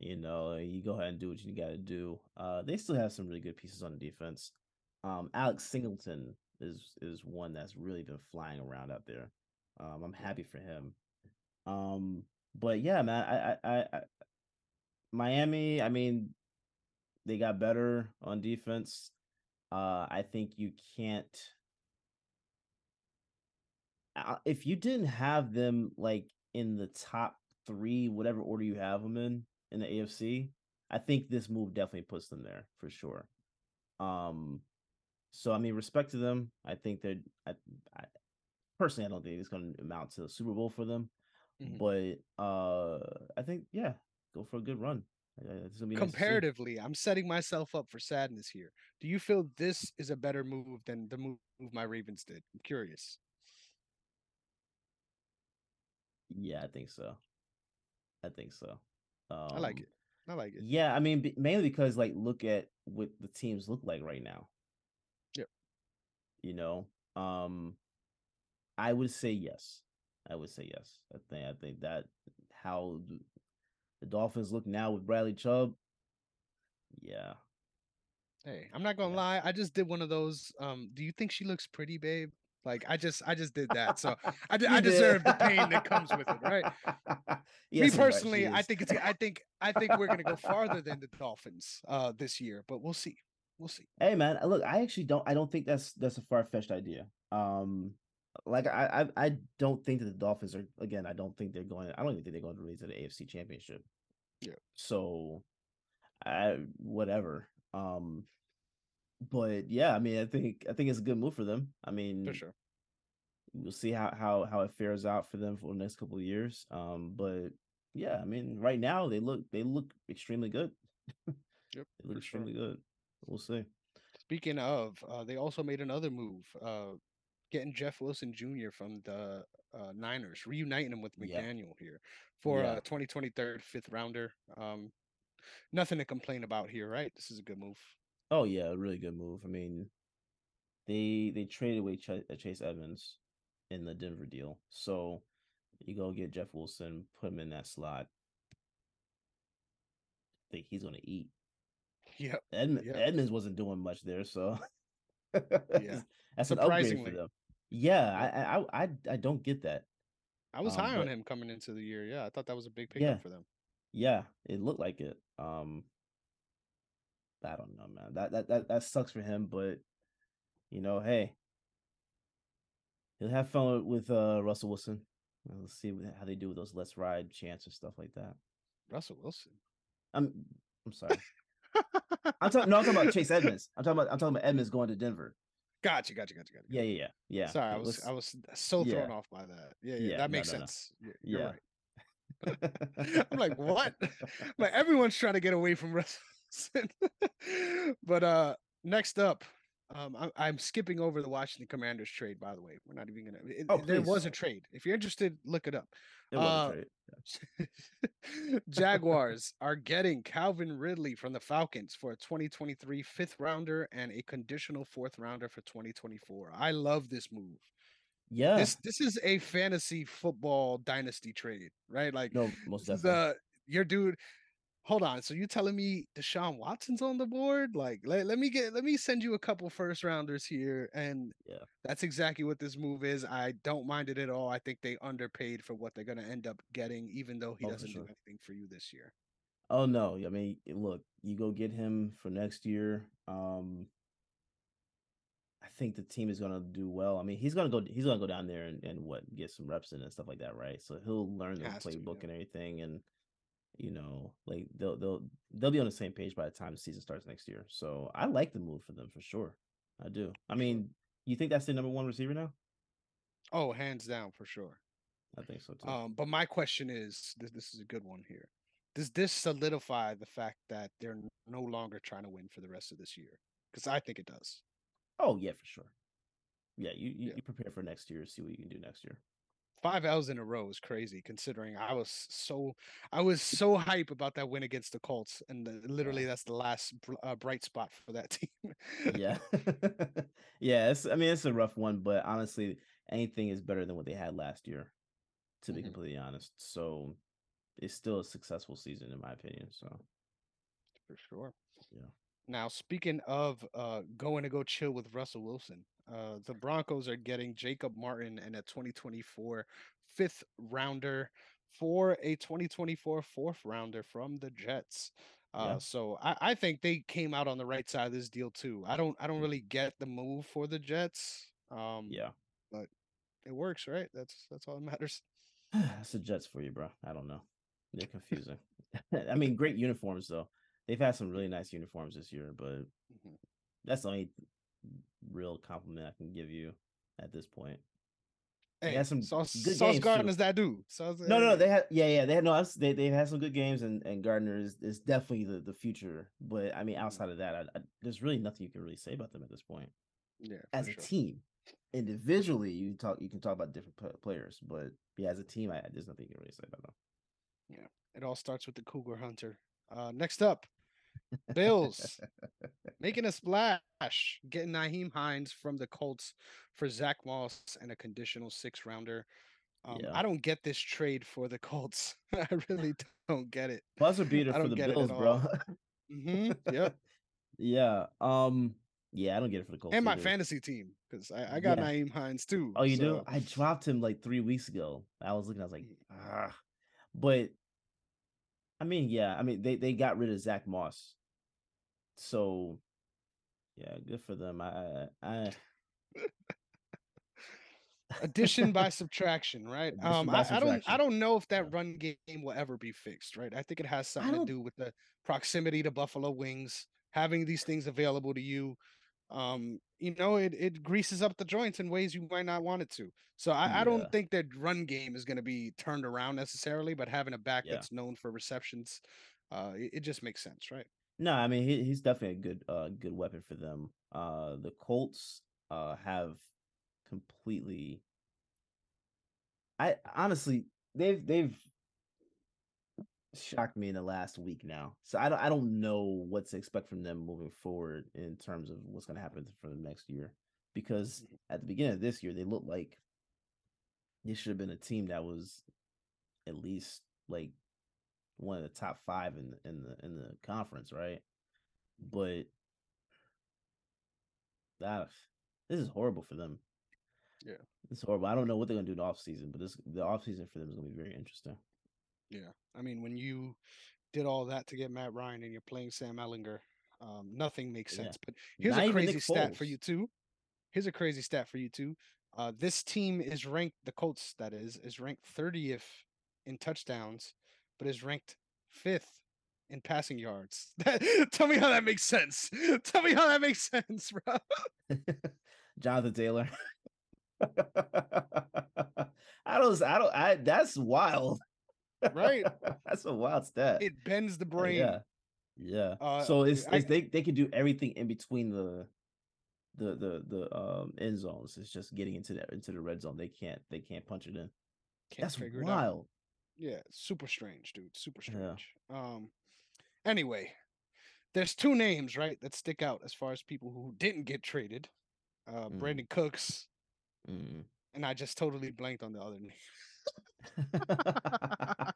S2: you know, you go ahead and do what you got to do. Uh, they still have some really good pieces on the defense. Um, Alex Singleton is is one that's really been flying around out there. Um, I'm happy for him. Um, but yeah, man, I, I, I, I Miami. I mean, they got better on defense. Uh, I think you can't. If you didn't have them like in the top three, whatever order you have them in in the AFC, I think this move definitely puts them there for sure. Um, so I mean, respect to them. I think they're. I, I personally, I don't think it's going to amount to a Super Bowl for them,
S1: Mhm.
S2: but uh, I think yeah, go for a good run.
S1: Comparatively, I'm setting myself up for sadness here. Do you feel this is a better move than the move my Ravens did? I'm curious.
S2: Yeah, I think so. I think so. Um,
S1: I like it. I like it.
S2: Yeah, I mean, mainly because like look at what the teams look like right now.
S1: yeah
S2: You know, um, I would say yes. I would say yes. I think I think that how the Dolphins look now with Bradley Chubb. Yeah.
S1: Hey, I'm not gonna yeah. lie. I just did one of those. Um, do you think she looks pretty, babe? Like I just I just did that. So I, I deserve the pain that comes with it, right? Yes, Me personally, I think it's I think I think we're gonna go farther than the Dolphins uh this year, but we'll see. We'll see.
S2: Hey man, look, I actually don't I don't think that's that's a far fetched idea. Um like I, I I don't think that the Dolphins are again, I don't think they're going I don't even think they're going to raise to the AFC championship.
S1: Yeah.
S2: So I whatever. Um but yeah, I mean, I think I think it's a good move for them. I mean,
S1: for sure.
S2: We'll see how how how it fares out for them for the next couple of years. Um, but yeah, I mean, right now they look they look extremely good.
S1: yep,
S2: they look extremely sure. good. We'll see.
S1: Speaking of, uh, they also made another move, uh, getting Jeff Wilson Jr. from the uh, Niners, reuniting him with McDaniel yeah. here for yeah. a 2023 fifth rounder. Um, nothing to complain about here, right? This is a good move.
S2: Oh yeah, a really good move. I mean, they they traded away Ch- uh, Chase Evans in the Denver deal, so you go get Jeff Wilson, put him in that slot. I think he's gonna eat.
S1: Yeah,
S2: Edmund, yep. Edmonds wasn't doing much there, so
S1: yeah,
S2: that's an upgrade for them. Yeah, I, I I I don't get that.
S1: I was um, high but, on him coming into the year. Yeah, I thought that was a big pickup
S2: yeah,
S1: for them.
S2: Yeah, it looked like it. Um, I don't know, man. That that that that sucks for him, but you know, hey, he'll have fun with uh Russell Wilson. Let's see how they do with those let's ride chants and stuff like that.
S1: Russell Wilson.
S2: I'm I'm sorry. I'm talking no, I'm talking about Chase Edmonds. I'm talking about I'm talking about Edmonds going to Denver.
S1: Gotcha, gotcha, gotcha, gotcha.
S2: Yeah, yeah, yeah. yeah.
S1: Sorry, I was I was so thrown yeah. off by that. Yeah, yeah, yeah that makes no, no, sense. No. You're yeah. right. I'm like, what? like everyone's trying to get away from Russell. but uh next up, um, I'm, I'm, skipping over the Washington Commanders trade. By the way, we're not even gonna. It, oh, there was a trade. If you're interested, look it up.
S2: It uh,
S1: Jaguars are getting Calvin Ridley from the Falcons for a 2023 fifth rounder and a conditional fourth rounder for 2024. I love this move.
S2: Yeah,
S1: this this is a fantasy football dynasty trade, right? Like,
S2: no, most definitely. The
S1: your dude hold on. So you telling me Deshaun Watson's on the board? Like, let, let me get let me send you a couple first rounders here. And
S2: yeah,
S1: that's exactly what this move is. I don't mind it at all. I think they underpaid for what they're gonna end up getting, even though he oh, doesn't sure. do anything for you this year.
S2: Oh no. I mean, look, you go get him for next year. Um I think the team is gonna do well. I mean, he's gonna go he's gonna go down there and, and what get some reps in and stuff like that, right? So he'll learn the playbook to, yeah. and everything and you know, like they'll they'll they'll be on the same page by the time the season starts next year. So I like the move for them for sure. I do. I mean, you think that's the number one receiver now?
S1: Oh, hands down for sure.
S2: I think so too.
S1: Um, but my question is, this this is a good one here. Does this solidify the fact that they're no longer trying to win for the rest of this year? Because I think it does.
S2: Oh yeah, for sure. Yeah, you you, yeah. you prepare for next year, see what you can do next year
S1: five L's in a row is crazy considering I was so I was so hype about that win against the Colts and the, literally that's the last uh, bright spot for that team.
S2: yeah. yeah, it's I mean it's a rough one, but honestly anything is better than what they had last year to be mm-hmm. completely honest. So it's still a successful season in my opinion, so
S1: for sure.
S2: Yeah.
S1: Now, speaking of uh, going to go chill with Russell Wilson, uh, the Broncos are getting Jacob Martin and a 2024 fifth rounder for a 2024 fourth rounder from the Jets. Uh, yeah. So I, I, think they came out on the right side of this deal too. I don't I don't really get the move for the Jets. Um,
S2: yeah,
S1: but it works, right? That's that's all that matters.
S2: That's the Jets for you, bro. I don't know. They're confusing. I mean, great uniforms though. They've had some really nice uniforms this year, but mm-hmm. that's the only real compliment I can give you at this point.
S1: Hey,
S2: had some
S1: Sauce,
S2: good
S1: Sauce Gardner's
S2: too.
S1: that dude. Sauce,
S2: No, no, they had yeah, yeah, they had no, they they've had some good games, and and Gardner is, is definitely the the future. But I mean, outside of that, I, I, there's really nothing you can really say about them at this point.
S1: yeah,
S2: As a
S1: sure.
S2: team, individually, you talk you can talk about different pla- players, but yeah, as a team, I, there's nothing you can really say about them.
S1: Yeah, it all starts with the Cougar Hunter. Uh, next up, Bills making a splash, getting Nyheim Hines from the Colts for Zach Moss and a conditional six rounder. Um,
S2: Yeah.
S1: I don't get this trade for the Colts. I really don't get it.
S2: Buzzer beater
S1: I
S2: for the Bills, bro.
S1: all. hmm Yep.
S2: yeah. Um. Yeah, I don't get it for the Colts.
S1: and my
S2: either.
S1: fantasy team because I, I got
S2: Yeah.
S1: Nyheim Hines too.
S2: Oh, you do? I dropped him like three weeks ago. I was looking. I was like, ah. But I mean, yeah. I mean, they they got rid of Zach Moss, so yeah, good for them. I I
S1: addition by subtraction, right?
S2: Addition
S1: Um, I, I don't, I don't know if that run game will ever be fixed, right? I think it has something to do with the proximity to Buffalo Wings, having these things available to you. Um, you know, it it greases up the joints in ways you might not want it to. So I, I don't think that run game is going to be turned around necessarily, but having a back
S2: Yeah.
S1: that's known for receptions, uh, it, it just makes sense, right?
S2: no. I mean, he, he's definitely a good uh good weapon for them. Uh, the Colts uh have completely. I honestly, they've they've shocked me in the last week now. So I don't I don't know what to expect from them moving forward in terms of what's going to happen for the next year. Because mm-hmm. at the beginning of this year, they looked like they should have been a team that was at least like one of the top five in the in the in the conference, right? But that this is horrible for them.
S1: Yeah.
S2: It's horrible. I don't know what they're gonna do in the off season, but this the off season for them is gonna be very interesting.
S1: Yeah, I mean, when you did all that to get Matt Ryan and you're playing Sam Ehlinger, um, nothing makes
S2: Yeah.
S1: sense. But here's
S2: Not
S1: a crazy stat for you too. Here's a crazy stat for you too. Uh, this team is ranked, the Colts that is, is ranked 30th in touchdowns, but is ranked fifth in passing yards. Tell me how that makes sense. Tell me how that makes sense, bro.
S2: Jonathan Taylor. I don't I don't I that's wild.
S1: Right?
S2: that's a wild stat.
S1: It bends the
S2: Uh,
S1: brain.
S2: Yeah. Yeah.
S1: Uh,
S2: so it's,
S1: I-
S2: it's they they can do everything in between the the the the um end zones. It's just getting into the into the red zone. They can't they can't punch it in.
S1: Can't
S2: That's
S1: figure it out.
S2: wild.
S1: Yeah, super strange, dude. Super
S2: Yeah.
S1: strange. Um anyway, there's two names, right, that stick out as far as people who didn't get traded. Uh
S2: Mm.
S1: Brandin Cooks,
S2: Mm.
S1: and I just totally blanked on the other name.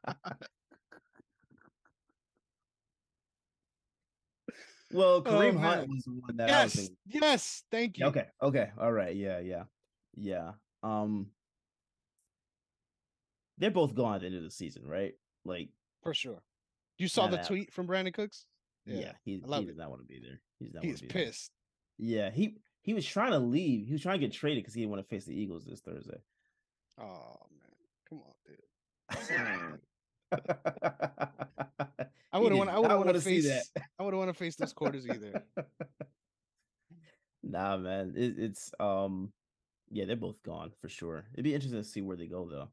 S2: well, Kareem
S1: man.
S2: Hunt was the one that I was
S1: yes, yes, thank you.
S2: Okay, okay, all right, yeah, yeah, yeah. Um, they're both gone at the end of the season, right? Like,
S1: For sure. You saw the tweet from Brandin Cooks?
S2: yeah, he,
S1: love
S2: he
S1: it.
S2: does not want to be there. He's not.
S1: He's
S2: wanna there.
S1: pissed.
S2: Yeah, he he was trying to leave. He was trying to get traded because he didn't want to face the Eagles this Thursday.
S1: Oh man. Come on, dude. I wouldn't want I wouldn't want to
S2: see
S1: face I wouldn't want to face those quarters either.
S2: nah, man, it, it's um, yeah, they're both gone for sure. It'd be interesting to see where they go though.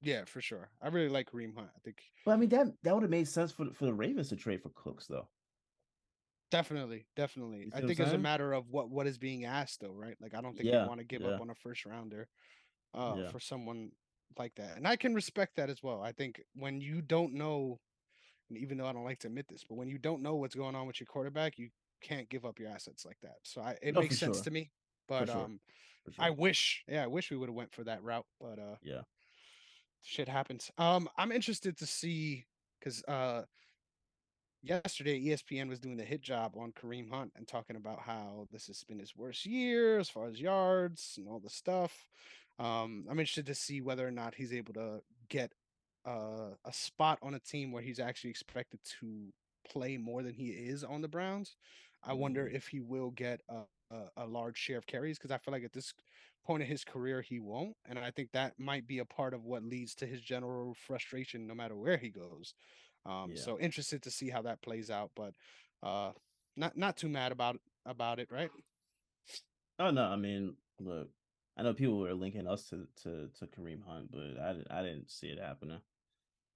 S1: Yeah, for sure. I really like Kareem Hunt. I think
S2: Well, I mean, that that would have made sense for the- for the Ravens to trade for Cooks though.
S1: Definitely, definitely.
S2: You
S1: I think it's a matter of what what is being asked, though, right? Like, I don't think
S2: Yeah,
S1: they want to give
S2: yeah.
S1: up on a first rounder uh,
S2: Yeah.
S1: for someone like that, and I can respect that as well. I think when you don't know, and even though I don't like to admit this, but when you don't know what's going on with your quarterback, you can't give up your assets like that. So I, it
S2: No,
S1: makes sense
S2: sure.
S1: to me. But
S2: sure.
S1: um,
S2: sure.
S1: I wish, yeah, I wish we would have went for that route. But uh,
S2: yeah.
S1: shit happens. Um, I'm interested to see because uh, yesterday ESPN was doing the hit job on Kareem Hunt and talking about how this has been his worst year as far as yards and all the stuff. Um, I'm interested to see whether or not he's able to get uh, a spot on a team where he's actually expected to play more than he is on the Browns. I wonder
S2: Mhm.
S1: if he will get a, a, a large share of carries because I feel like at this point in his career he won't, and I think that might be a part of what leads to his general frustration no matter where he goes. Um,
S2: Yeah.
S1: So interested to see how that plays out, but uh, not not too mad about about it, right?
S2: Oh no, I mean, look, I know people were linking us to to to Kareem Hunt, but I didn't I didn't see it happening.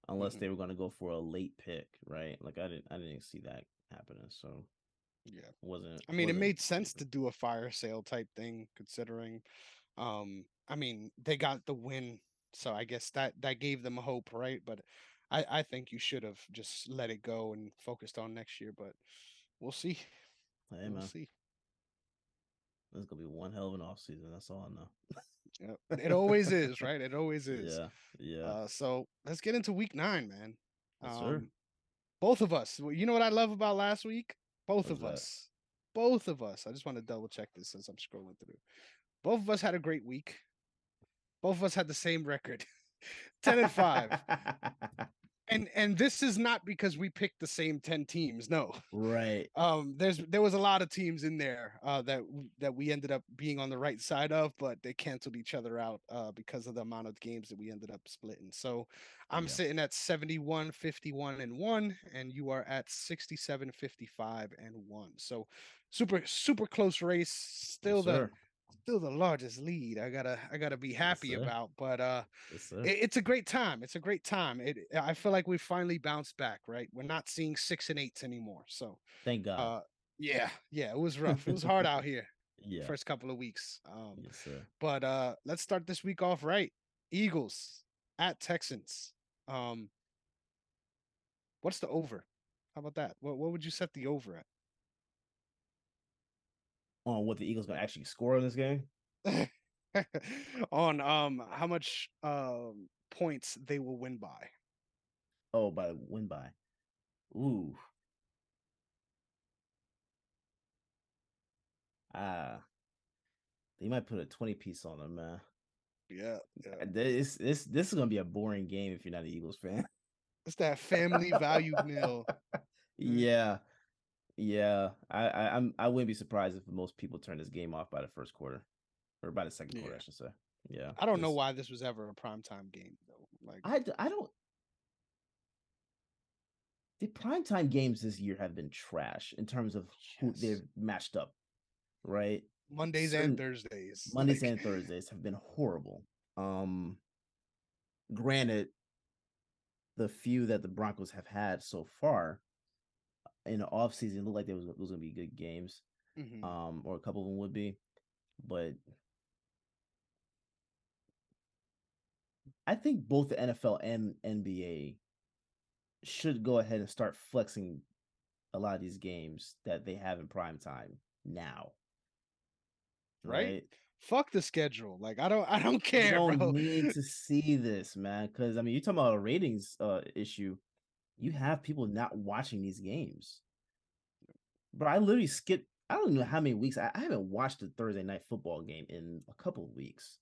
S2: Unless
S1: Mhm.
S2: they were going to go for a late pick, right? Like I didn't I didn't see that happening. So
S1: Yeah.
S2: it wasn't.
S1: I mean, it
S2: wasn't
S1: made sense to do a fire sale type thing, considering. Um, I mean, they got the win, so I guess that that gave them hope, right? But I I think you should have just let it go and focused on next year. But we'll see.
S2: Hey
S1: We'll see.
S2: This is gonna be one hell of an off season. That's all I know.
S1: Yep. It always is, right? It always is.
S2: Yeah, yeah.
S1: Uh, so let's get into week nine, man.
S2: Yes, sir.
S1: Um, both of us. You know what I love about last week? Both
S2: What's
S1: of
S2: that?
S1: us. Both of us. I just want to double check this since I'm scrolling through. Both of us had a great week. Both of us had the same record. 10 and 5. And and this is not because we picked the same 10 teams. No.
S2: right.
S1: Um there's there was a lot of teams in there uh that that we ended up being on the right side of, but they canceled each other out uh because of the amount of games that we ended up splitting. So I'm
S2: Yeah.
S1: sitting at 71 51 and 1 and you are at 67 55 and 1. So super super close race, still
S2: yes,
S1: the
S2: sir.
S1: Still the largest lead. I got to I got to be happy
S2: sir.
S1: about, but uh
S2: Yes,
S1: it, it's a great time. It's a great time. It I feel like we finally bounced back, right? We're not seeing 6 and 8s anymore. So
S2: Thank God.
S1: uh yeah, yeah, it was rough. It was hard out here
S2: yeah.
S1: first couple of weeks. Um
S2: Yes, sir.
S1: but uh let's start this week off right. Eagles at Texans. Um what's the over? How about that? What what would you set the over
S2: On what the Eagles gonna actually score in this game?
S1: On um how much um points they will win by.
S2: Oh, by win by. Ooh. Ah. They might put a 20 piece on them, man.
S1: Yeah, yeah.
S2: Uh, This this this is gonna be a boring game if you're not an Eagles fan.
S1: It's that family value meal.
S2: yeah. Yeah. I, I I'm I wouldn't be surprised if most people turn this game off by the first quarter. Or by the second quarter,
S1: Yeah.
S2: I should say. Yeah.
S1: I don't know why this was ever a primetime game though. Like
S2: I I don't. The primetime games this year have been trash in terms of who
S1: Yes.
S2: they've matched up, right?
S1: Mondays
S2: certain-
S1: and Thursdays.
S2: Mondays
S1: like,
S2: and Thursdays have been horrible. Um, granted, the few that the Broncos have had so far in the offseason looked like there was, to be good games,
S1: mhm.
S2: um, or a couple of them would be, but I think both the NFL and NBA should go ahead and start flexing a lot of these games that they have in prime time now.
S1: Right? Fuck the schedule. Like I don't I don't
S2: You
S1: care,
S2: don't
S1: bro.
S2: need to see this, man. Because I mean, you're talking about a ratings uh issue. You have people not watching these games. But I literally skipped. I don't know how many weeks. I, I haven't watched a Thursday night football game in a couple of weeks.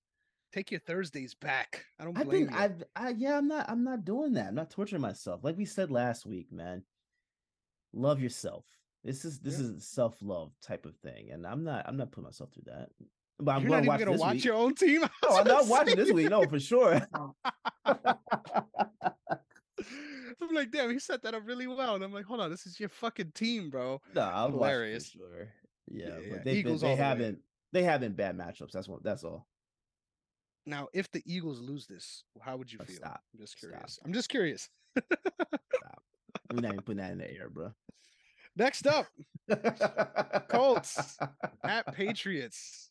S1: Take your Thursdays back. I don't
S2: I've
S1: blame
S2: been,
S1: you.
S2: I've, I, yeah, I'm not, I'm not doing that. I'm not torturing myself. Like we said last week, man. Love yourself. This is, this
S1: Yeah.
S2: is self love type of thing, and I'm not, I'm not putting myself through that. But I'm
S1: You're
S2: gonna
S1: not
S2: watch
S1: even gonna
S2: this
S1: watch
S2: week.
S1: your own team.
S2: No, I'm not watching this week. No, for sure.
S1: I'm like, damn, he set that up really well. And I'm like, hold on, this is your fucking team, bro.
S2: no, I'll
S1: Hilarious.
S2: watch it for sure. Yeah,
S1: Yeah, yeah.
S2: but
S1: they,
S2: been, they haven't they haven't bad matchups. That's what. That's all.
S1: Now, if the Eagles lose this, how would you
S2: Oh,
S1: feel?
S2: stop.
S1: I'm just
S2: Stop.
S1: curious. I'm just curious.
S2: We're not even putting that in the air, bro.
S1: Next up, Colts. at Patriots.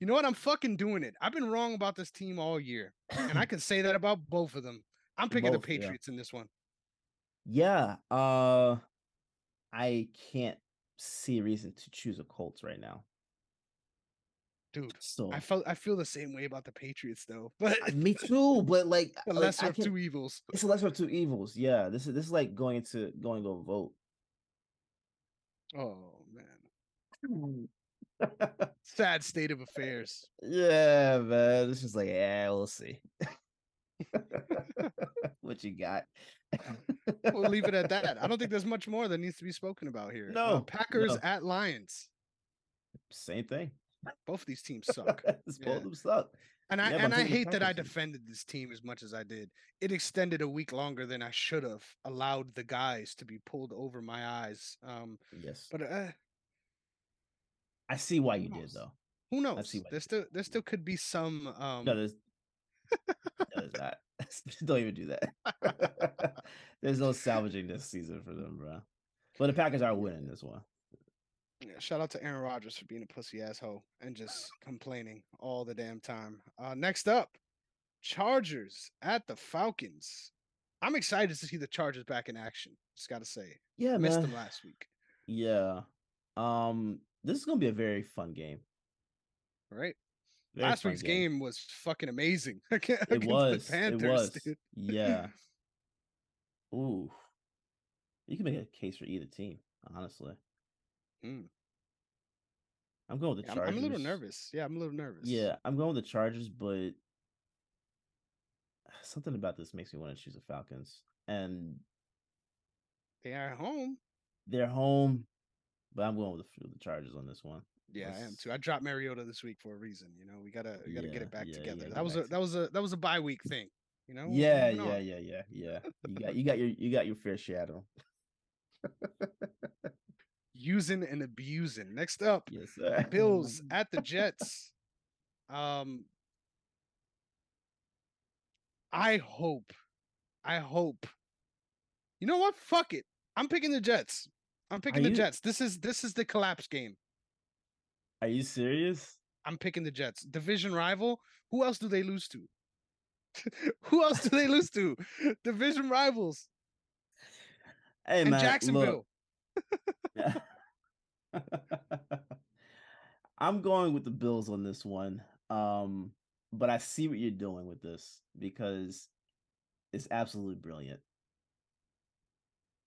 S1: You know what? I'm fucking doing it. I've been wrong about this team all year, and I can say that about both of them. I'm picking
S2: Both,
S1: the
S2: yeah.
S1: Patriots in this one.
S2: Yeah, uh I can't see a reason to choose a Colts right now.
S1: Dude,
S2: So
S1: I felt I feel the same way about the Patriots though. But
S2: me too, but like,
S1: the lesser
S2: I
S1: of two evils.
S2: it's a lesser of two evils. Yeah, this is this is like going to going to vote.
S1: Oh man. Sad state of affairs.
S2: yeah, man. This is like, yeah, we'll see. what you got?
S1: We'll leave it at that. I don't think there's much more that needs to be spoken about here. Uh,
S2: No,
S1: Packers
S2: no.
S1: at Lions.
S2: Same thing.
S1: Both of these teams suck.
S2: It's
S1: Yeah.
S2: Both of them suck.
S1: And I
S2: Yeah,
S1: and I hate that I defended this team as much as I did. It extended a week longer than I should have allowed the guys to be pulled over my eyes. Um,
S2: Yes,
S1: but uh,
S2: I see why you did though.
S1: Who knows? There still there still could be some um
S2: no, there's, no, there's not. Don't even do that. there's no salvaging this season for them, bro. But the Packers are winning this one.
S1: Yeah, shout out to Aaron Rodgers for being a pussy asshole and just complaining all the damn time. Uh, next up, Chargers at the Falcons. I'm excited to see the Chargers back in action. Just gotta say,
S2: yeah,
S1: missed
S2: man.
S1: them last week.
S2: Yeah, um, this is gonna be a very fun game.
S1: Right. Very last week's game. game. was fucking amazing.
S2: it was. Panthers, it was. Dude. Yeah. Ooh. You can make a case for either team, honestly. Mm. I'm going with the Chargers.
S1: I'm, I'm, a little nervous. Yeah, I'm a little nervous.
S2: Yeah, I'm going with the Chargers, but something about this makes me want to choose the Falcons. And
S1: they are home.
S2: They're home, but I'm going with the, the Chargers on this one.
S1: Yeah, I am too. I dropped Mariota this week for a reason. You know, we gotta we gotta yeah, get it back yeah, together. That was a that was a that was a bye week thing. You know.
S2: Yeah, yeah, yeah, yeah, yeah. You got you got your you got your fair shadow.
S1: Using and abusing. Next up,
S2: yes, sir.
S1: Bills at the Jets. Um, I hope, I hope. You know what? Fuck it. I'm picking the Jets. I'm picking Are the you... Jets. This is this is the collapse game.
S2: Are you serious?
S1: I'm picking the Jets. Division rival. Who else do they lose to? Who else do they lose to? Division rivals.
S2: Hey and man,
S1: Jacksonville.
S2: I'm going with the Bills on this one. Um, but I see what you're doing with this because it's absolutely brilliant.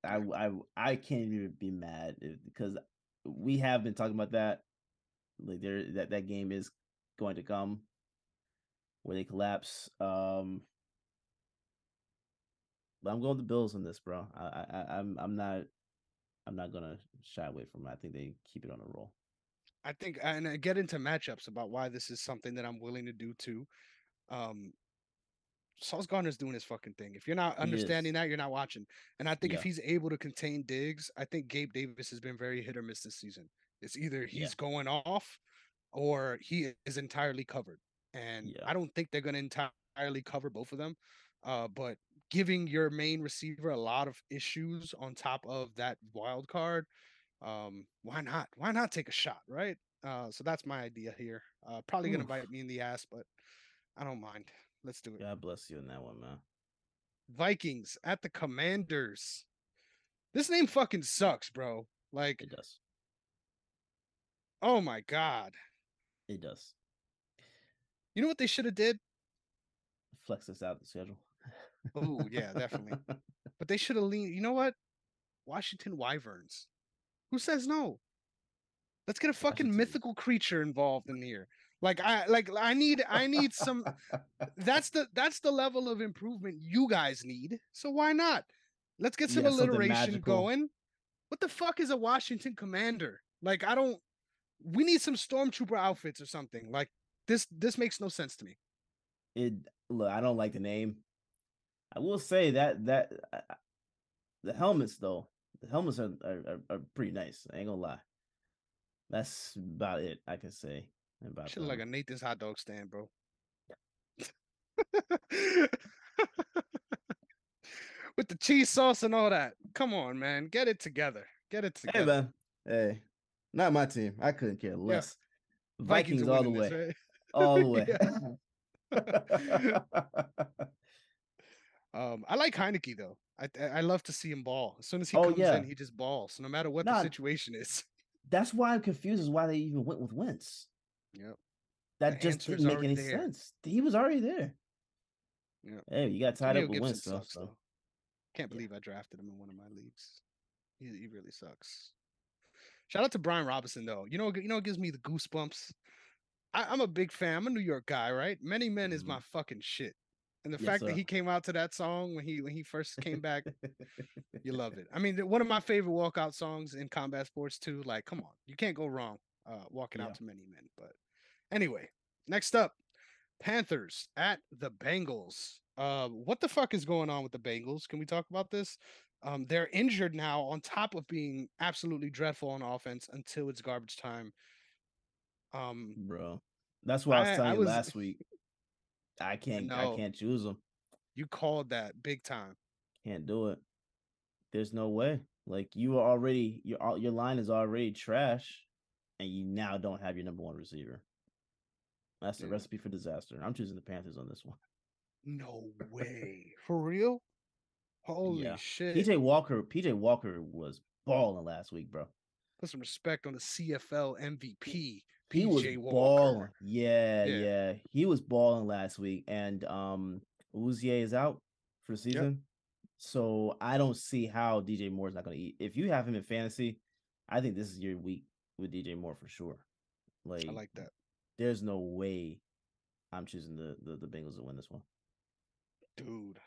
S2: I I I can't even be mad if, because we have been talking about that. Like there that that game is going to come where they collapse. Um but I'm going the Bills on this, bro. I, I I'm I'm not I'm not gonna shy away from it. I think they keep it on a roll.
S1: I think, and I get into matchups about why this is something that I'm willing to do too. Um, Sauce Gardner's doing his fucking thing. If you're not understanding that, you're not watching. And I think yeah. if he's able to contain Diggs, I think Gabe Davis has been very hit or miss this season. It's either he's yeah. going off or he is entirely covered. And yeah. I don't think they're going to entirely cover both of them. Uh, but giving your main receiver a lot of issues on top of that wild card, um, why not? Why not take a shot, right? Uh, so that's my idea here. Uh, probably gonna bite me in the ass, but I don't mind. Let's do it.
S2: God bless you in that one, man.
S1: Vikings at the Commanders. This name fucking sucks, bro. Like
S2: it does.
S1: Oh my god.
S2: It does.
S1: You know what they should have did?
S2: Flex this out the schedule.
S1: oh yeah, definitely. but they should have leaned. You know what? Washington Wyverns. Who says no? Let's get a fucking mythical creature involved in here. Like I like I need I need some that's the that's the level of improvement you guys need. So why not? Let's get some yeah, alliteration going. What the fuck is a Washington commander? Like I don't we need some stormtrooper outfits or something. Like this this makes no sense to me.
S2: It look, I don't like the name. I will say that that uh, the helmets though, the helmets are, are, are pretty nice. I ain't gonna lie. That's about it I can say about.
S1: Like a Nathan's hot dog stand, bro. With the cheese sauce and all that. Come on, man. Get it together. Get it together.
S2: Hey man. Hey. Not my team. I couldn't care less. Yeah. Vikings, Vikings all the way. This, right? All the
S1: way. Um, I like Heinicke though. I I love to see him ball. As soon as he oh, comes yeah. in, he just balls, no matter what nah, the situation is.
S2: That's why I'm confused as why they even went with Wentz.
S1: Yep.
S2: That the just didn't make any there. sense. He was already there.
S1: Yeah.
S2: Hey, you got tied up with Wentz though. So.
S1: Can't believe I drafted him in one of my leagues. He, he really sucks. Shout out to Brian Robinson though. You know, you know, it gives me the goosebumps. I, am a big fan. I'm a New York guy, right? Many Men mm-hmm. is my fucking shit. And the yes, fact sir. that he came out to that song when he when he first came back, you love it. I mean, one of my favorite walkout songs in combat sports too. Like, come on, you can't go wrong uh, walking yeah. out to many men. But anyway, next up, Panthers at the Bengals. Uh, what the fuck is going on with the Bengals? Can we talk about this? Um, they're injured now, on top of being absolutely dreadful on offense until it's garbage time. Um,
S2: bro. That's what I was telling
S1: I
S2: you last week. I can't. I can't choose them.
S1: you called that big time.
S2: Can't do it. There's no way. Like you are already your your line is already trash, and you now don't have your number one receiver. That's the
S1: Yeah.
S2: recipe for disaster. I'm choosing the Panthers on this one.
S1: No way. For real? Holy
S2: Yeah.
S1: shit.
S2: PJ Walker. PJ Walker was balling last week, bro.
S1: Put some respect on the CFL MVP.
S2: He was
S1: PJ
S2: balling.
S1: Walker.
S2: Yeah,
S1: Yeah.
S2: yeah, He was balling last week, and um, Awuzie is out for the season. So I don't see how DJ Moore's not going to eat. If you have him in fantasy, I think this is your week with DJ Moore for sure. Like,
S1: I like that.
S2: there's no way I'm choosing the, the the Bengals to win this one.
S1: Dude.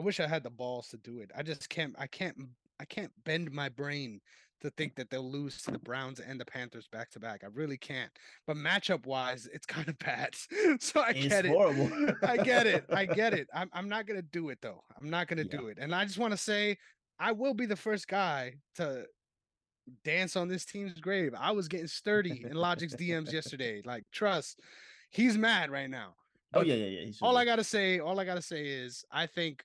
S1: I wish I had the balls to do it. I just can't I can't I can't bend my brain to think that they'll lose to the Browns and the Panthers back to back. I really can't. But matchup wise, it's kind of bad. so I
S2: it's
S1: get it.
S2: horrible.
S1: I get it. I get it. I'm I'm not gonna do it though. I'm not gonna
S2: Yeah.
S1: do it. And I just want to say I will be the first guy to dance on this team's grave. I was getting sturdy in Logic's DMs yesterday. Like, trust, he's mad right now.
S2: oh yeah, yeah, yeah.
S1: All. I gotta say, all I gotta say is I think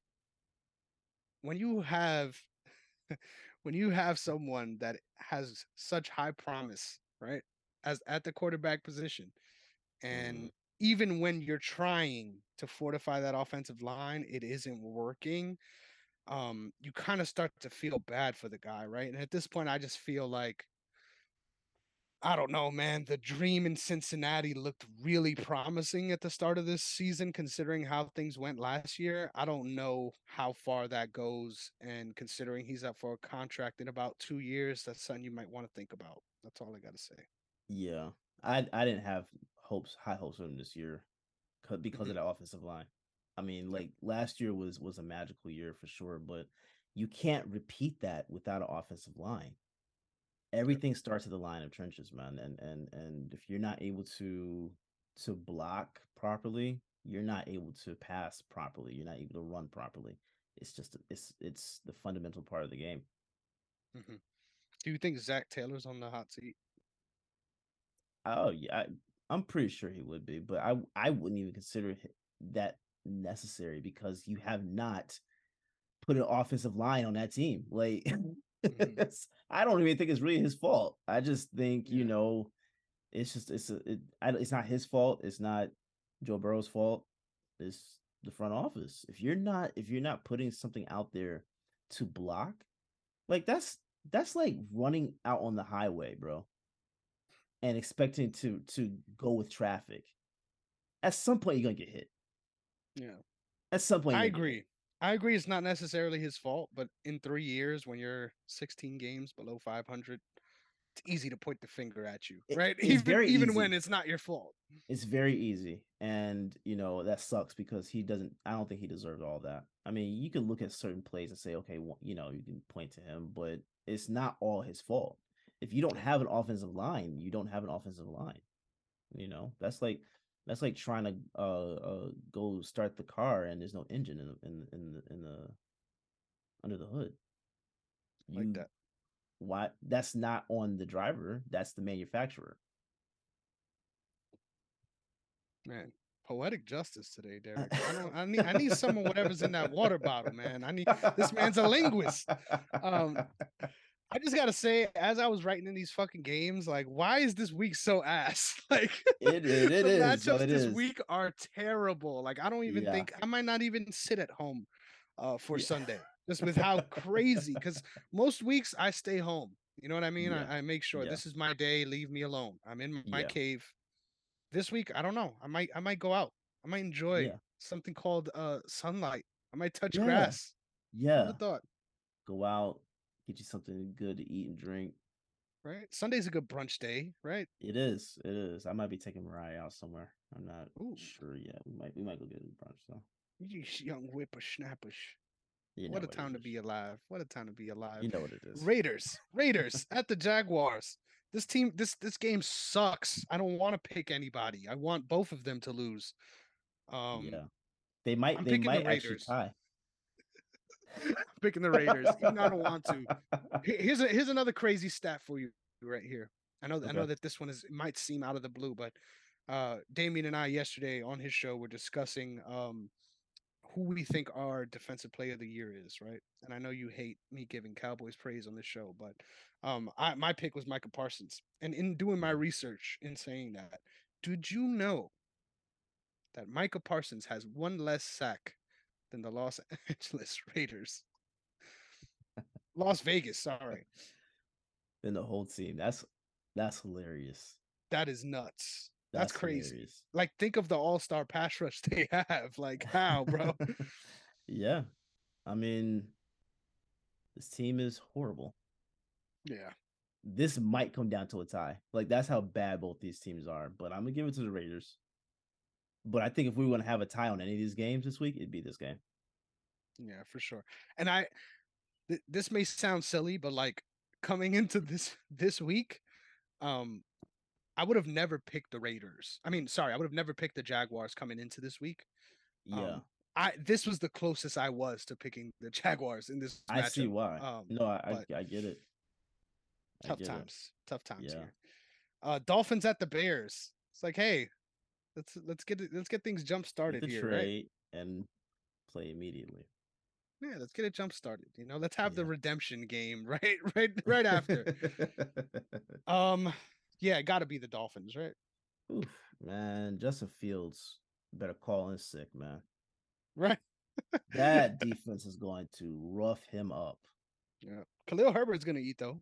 S1: when you have when you have someone that has such high promise, right? As at the quarterback position, and
S2: Mhm.
S1: even when you're trying to fortify that offensive line, it isn't working. Um, you kind of start to feel bad for the guy, right? And at this point, I just feel like I don't know, man. The dream in Cincinnati looked really promising at the start of this season, considering how things went last year. I don't know how far that goes. And considering he's up for a contract in about two years, that's something you might want to think about. That's all I got to say.
S2: Yeah, I I didn't have hopes, high hopes for him this year because of mm-hmm. the offensive line. I mean, like last year was was a magical year for sure, but you can't repeat that without an offensive line. Everything starts at the line of trenches, man, and and and if you're not able to to block properly, you're not able to pass properly. You're not able to run properly. It's just it's it's the fundamental part of the game.
S1: Mhm. Do you think Zac Taylor's on the hot seat?
S2: Oh yeah, I, I'm pretty sure he would be, but I I wouldn't even consider that necessary because you have not put an offensive line on that team. Like, Mm-hmm. it's- I don't even think it's really his fault. I just think you know, it's just it's a, it, I, it's not his fault. It's not Joe Burrow's fault. It's the front office. If you're not if you're not putting something out there to block, like that's that's like running out on the highway, bro and expecting to to go with traffic. At some point, you're gonna get hit.
S1: Yeah.
S2: At some point,
S1: I
S2: you're gonna get hit.
S1: agree. I agree. It's not necessarily his fault, but in three years, when you're 16 games below 500, it's easy to point the finger at you,
S2: It-
S1: right?
S2: it's
S1: even
S2: very
S1: even
S2: easy.
S1: when it's not your fault.
S2: It's very easy, and you know that sucks because he doesn't. I don't think he deserves all that. I mean, you can look at certain plays and say, okay, well, you know, you can point to him, but it's not all his fault. If you don't have an offensive line, you don't have an offensive line. You know, that's like that's like trying to uh, uh go start the car and there's no engine in the in in the, in the under the hood.
S1: Like that.
S2: Why? That's not on the driver. That's the manufacturer.
S1: Man, poetic justice today, Derrick. I don't. I need. I need someone. Whatever's in that water bottle, man. I need. This man's a linguist. Um, I just gotta say, as I was writing in these fucking games, like, why is this week so ass? Like,
S2: It- it- it
S1: the
S2: is,
S1: matchups
S2: it
S1: this
S2: is.
S1: week are terrible. Like, I don't even
S2: Yeah.
S1: think I might not even sit at home uh, for
S2: Yeah.
S1: Sunday, just with how crazy. Because most weeks I stay home. You know what I mean?
S2: Yeah.
S1: I, I make sure this is my day. Leave me alone. I'm in my cave. This week, I don't know. I might. I might go out. I might enjoy something called uh sunlight. I might touch grass.
S2: Yeah.
S1: Thought?
S2: Go out, get you something good to eat and drink.
S1: Right? Sunday's a good brunch day, right?
S2: It is. It is. I might be taking Mariah out somewhere. I'm not
S1: Ooh.
S2: sure yet. We might. We might go get a brunch though.
S1: You young whippersnappers.
S2: You know
S1: what a
S2: it
S1: time to be alive. What a time to be alive.
S2: You know what it is.
S1: Raiders, Raiders at the Jaguars. This team, this this game sucks. I don't want to pick anybody. I want both of them to lose. Um,
S2: yeah. They might.
S1: I'm
S2: they
S1: picking the
S2: might actually tie.
S1: Picking the Raiders, even I don't want to. Here's a, here's another crazy stat for you right here. I know I know that this one is might seem out of the blue, but uh Damien and I yesterday on his show were discussing um who we think our defensive player of the year is, right? And I know you hate me giving Cowboys praise on this show, but um I my pick was Micah Parsons. And in doing my research in saying that, did you know that Micah Parsons has one less sack than the Los Angeles Raiders? Las Vegas, sorry.
S2: Than the whole team. That's that's hilarious.
S1: That is nuts. That's, That's crazy. Hilarious. Like, think of the all star pass rush they have. Like, how, bro?
S2: yeah. I mean, this team is horrible.
S1: Yeah.
S2: This might come down to a tie. Like, that's how bad both these teams are. But I'm going to give it to the Raiders. But I think if we want to have a tie on any of these games this week, it'd be this game.
S1: Yeah, for sure. And I, th- this may sound silly, but like coming into this this week, um, I would have never picked the Raiders. I mean, sorry, I would have never picked the Jaguars coming into this week.
S2: Yeah. Um,
S1: I this was the closest I was to picking the Jaguars in this.
S2: I see why. Um, no, I, I, I get it.
S1: I tough get times. It. Tough times yeah. here. Uh, Dolphins at the Bears. It's like, hey, let's let's get it, let's get things jump started here,
S2: right? And play immediately.
S1: Yeah, let's get it jump started. You know, let's have yeah. the redemption game right, right, right after. um, yeah, got to be the Dolphins, right?
S2: Oof, man, Justin Fields better call in sick, man.
S1: Right.
S2: that defense is going to rough him up.
S1: Yeah. Khalil Herbert's going to eat though.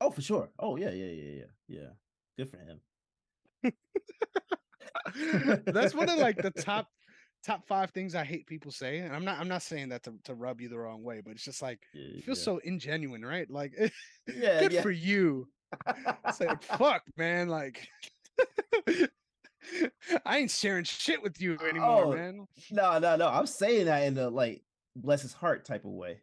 S2: Oh, for sure. Oh, yeah, yeah, yeah, yeah. Yeah. Good for him.
S1: That's one of like the top top five things I hate people say. And I'm not I'm not saying that to, to rub you the wrong way, but it's just like yeah, it feels yeah. so ingenuine, right? Like yeah, good yeah. for you it's like fuck, man. Like I ain't sharing shit with you anymore, oh, man.
S2: No, no, no. I'm saying that in the like bless his heart type of way.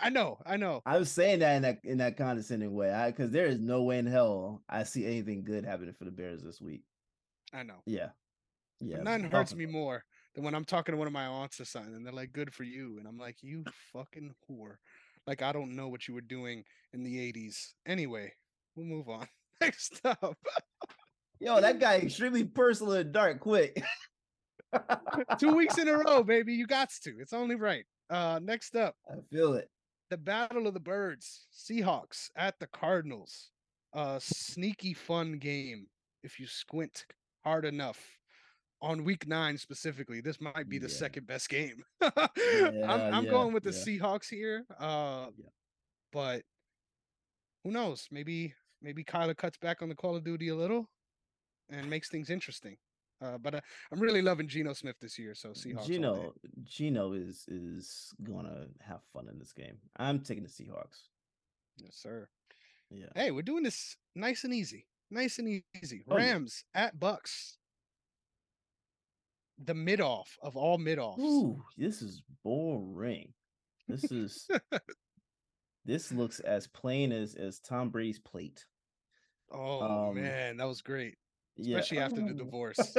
S1: I know, I know.
S2: I was saying that in that in that condescending way. I because there is no way in hell I see anything good happening for the Bears this week.
S1: I know.
S2: Yeah.
S1: Yeah. But nothing hurts me more than when I'm talking to one of my aunts or something and they're like, good for you. And I'm like, you fucking whore. Like I don't know what you were doing in the 80s. Anyway, we'll move on. Next up.
S2: Yo, that guy extremely personal and dark quick.
S1: Two weeks in a row, baby. You got to. It's only right. Uh next up.
S2: I feel it.
S1: The Battle of the Birds. Seahawks at the Cardinals. A sneaky fun game if you squint hard enough on week nine specifically, this might be the yeah. second best game. yeah, I'm, I'm yeah, going with the Seahawks here. Uh, but who knows? Maybe maybe Kyler cuts back on the Call of Duty a little and makes things interesting. Uh, but uh, I'm really loving Geno Smith this year. So Seahawks.
S2: Geno, Geno is is gonna have fun in this game. I'm taking the Seahawks.
S1: Yes, sir.
S2: Yeah.
S1: Hey, we're doing this nice and easy. Nice and easy. Rams oh, yeah. at Bucks the mid off of all mid offs.
S2: Ooh, this is boring. This is this looks as plain as as Tom Brady's plate.
S1: Oh um, man, that was great. Especially yeah. after the divorce.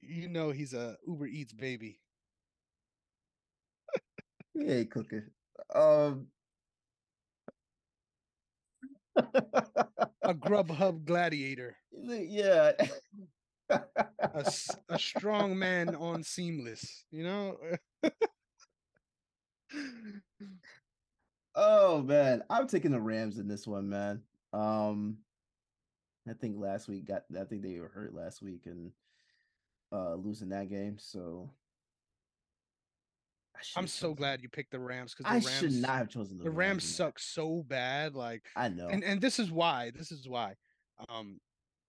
S1: you know he's a Uber Eats baby.
S2: he ain't cooking. Um
S1: a Grubhub gladiator.
S2: Yeah.
S1: a, a strong man on seamless, you know?
S2: oh man, I'm taking the Rams in this one, man. Um I think last week got I think they were hurt last week and uh losing that game, so
S1: I'm so glad you picked the Rams
S2: because I Rams, should not have chosen
S1: the, the Rams. Rams suck so bad. Like
S2: I know,
S1: and and this is why. This is why. Um,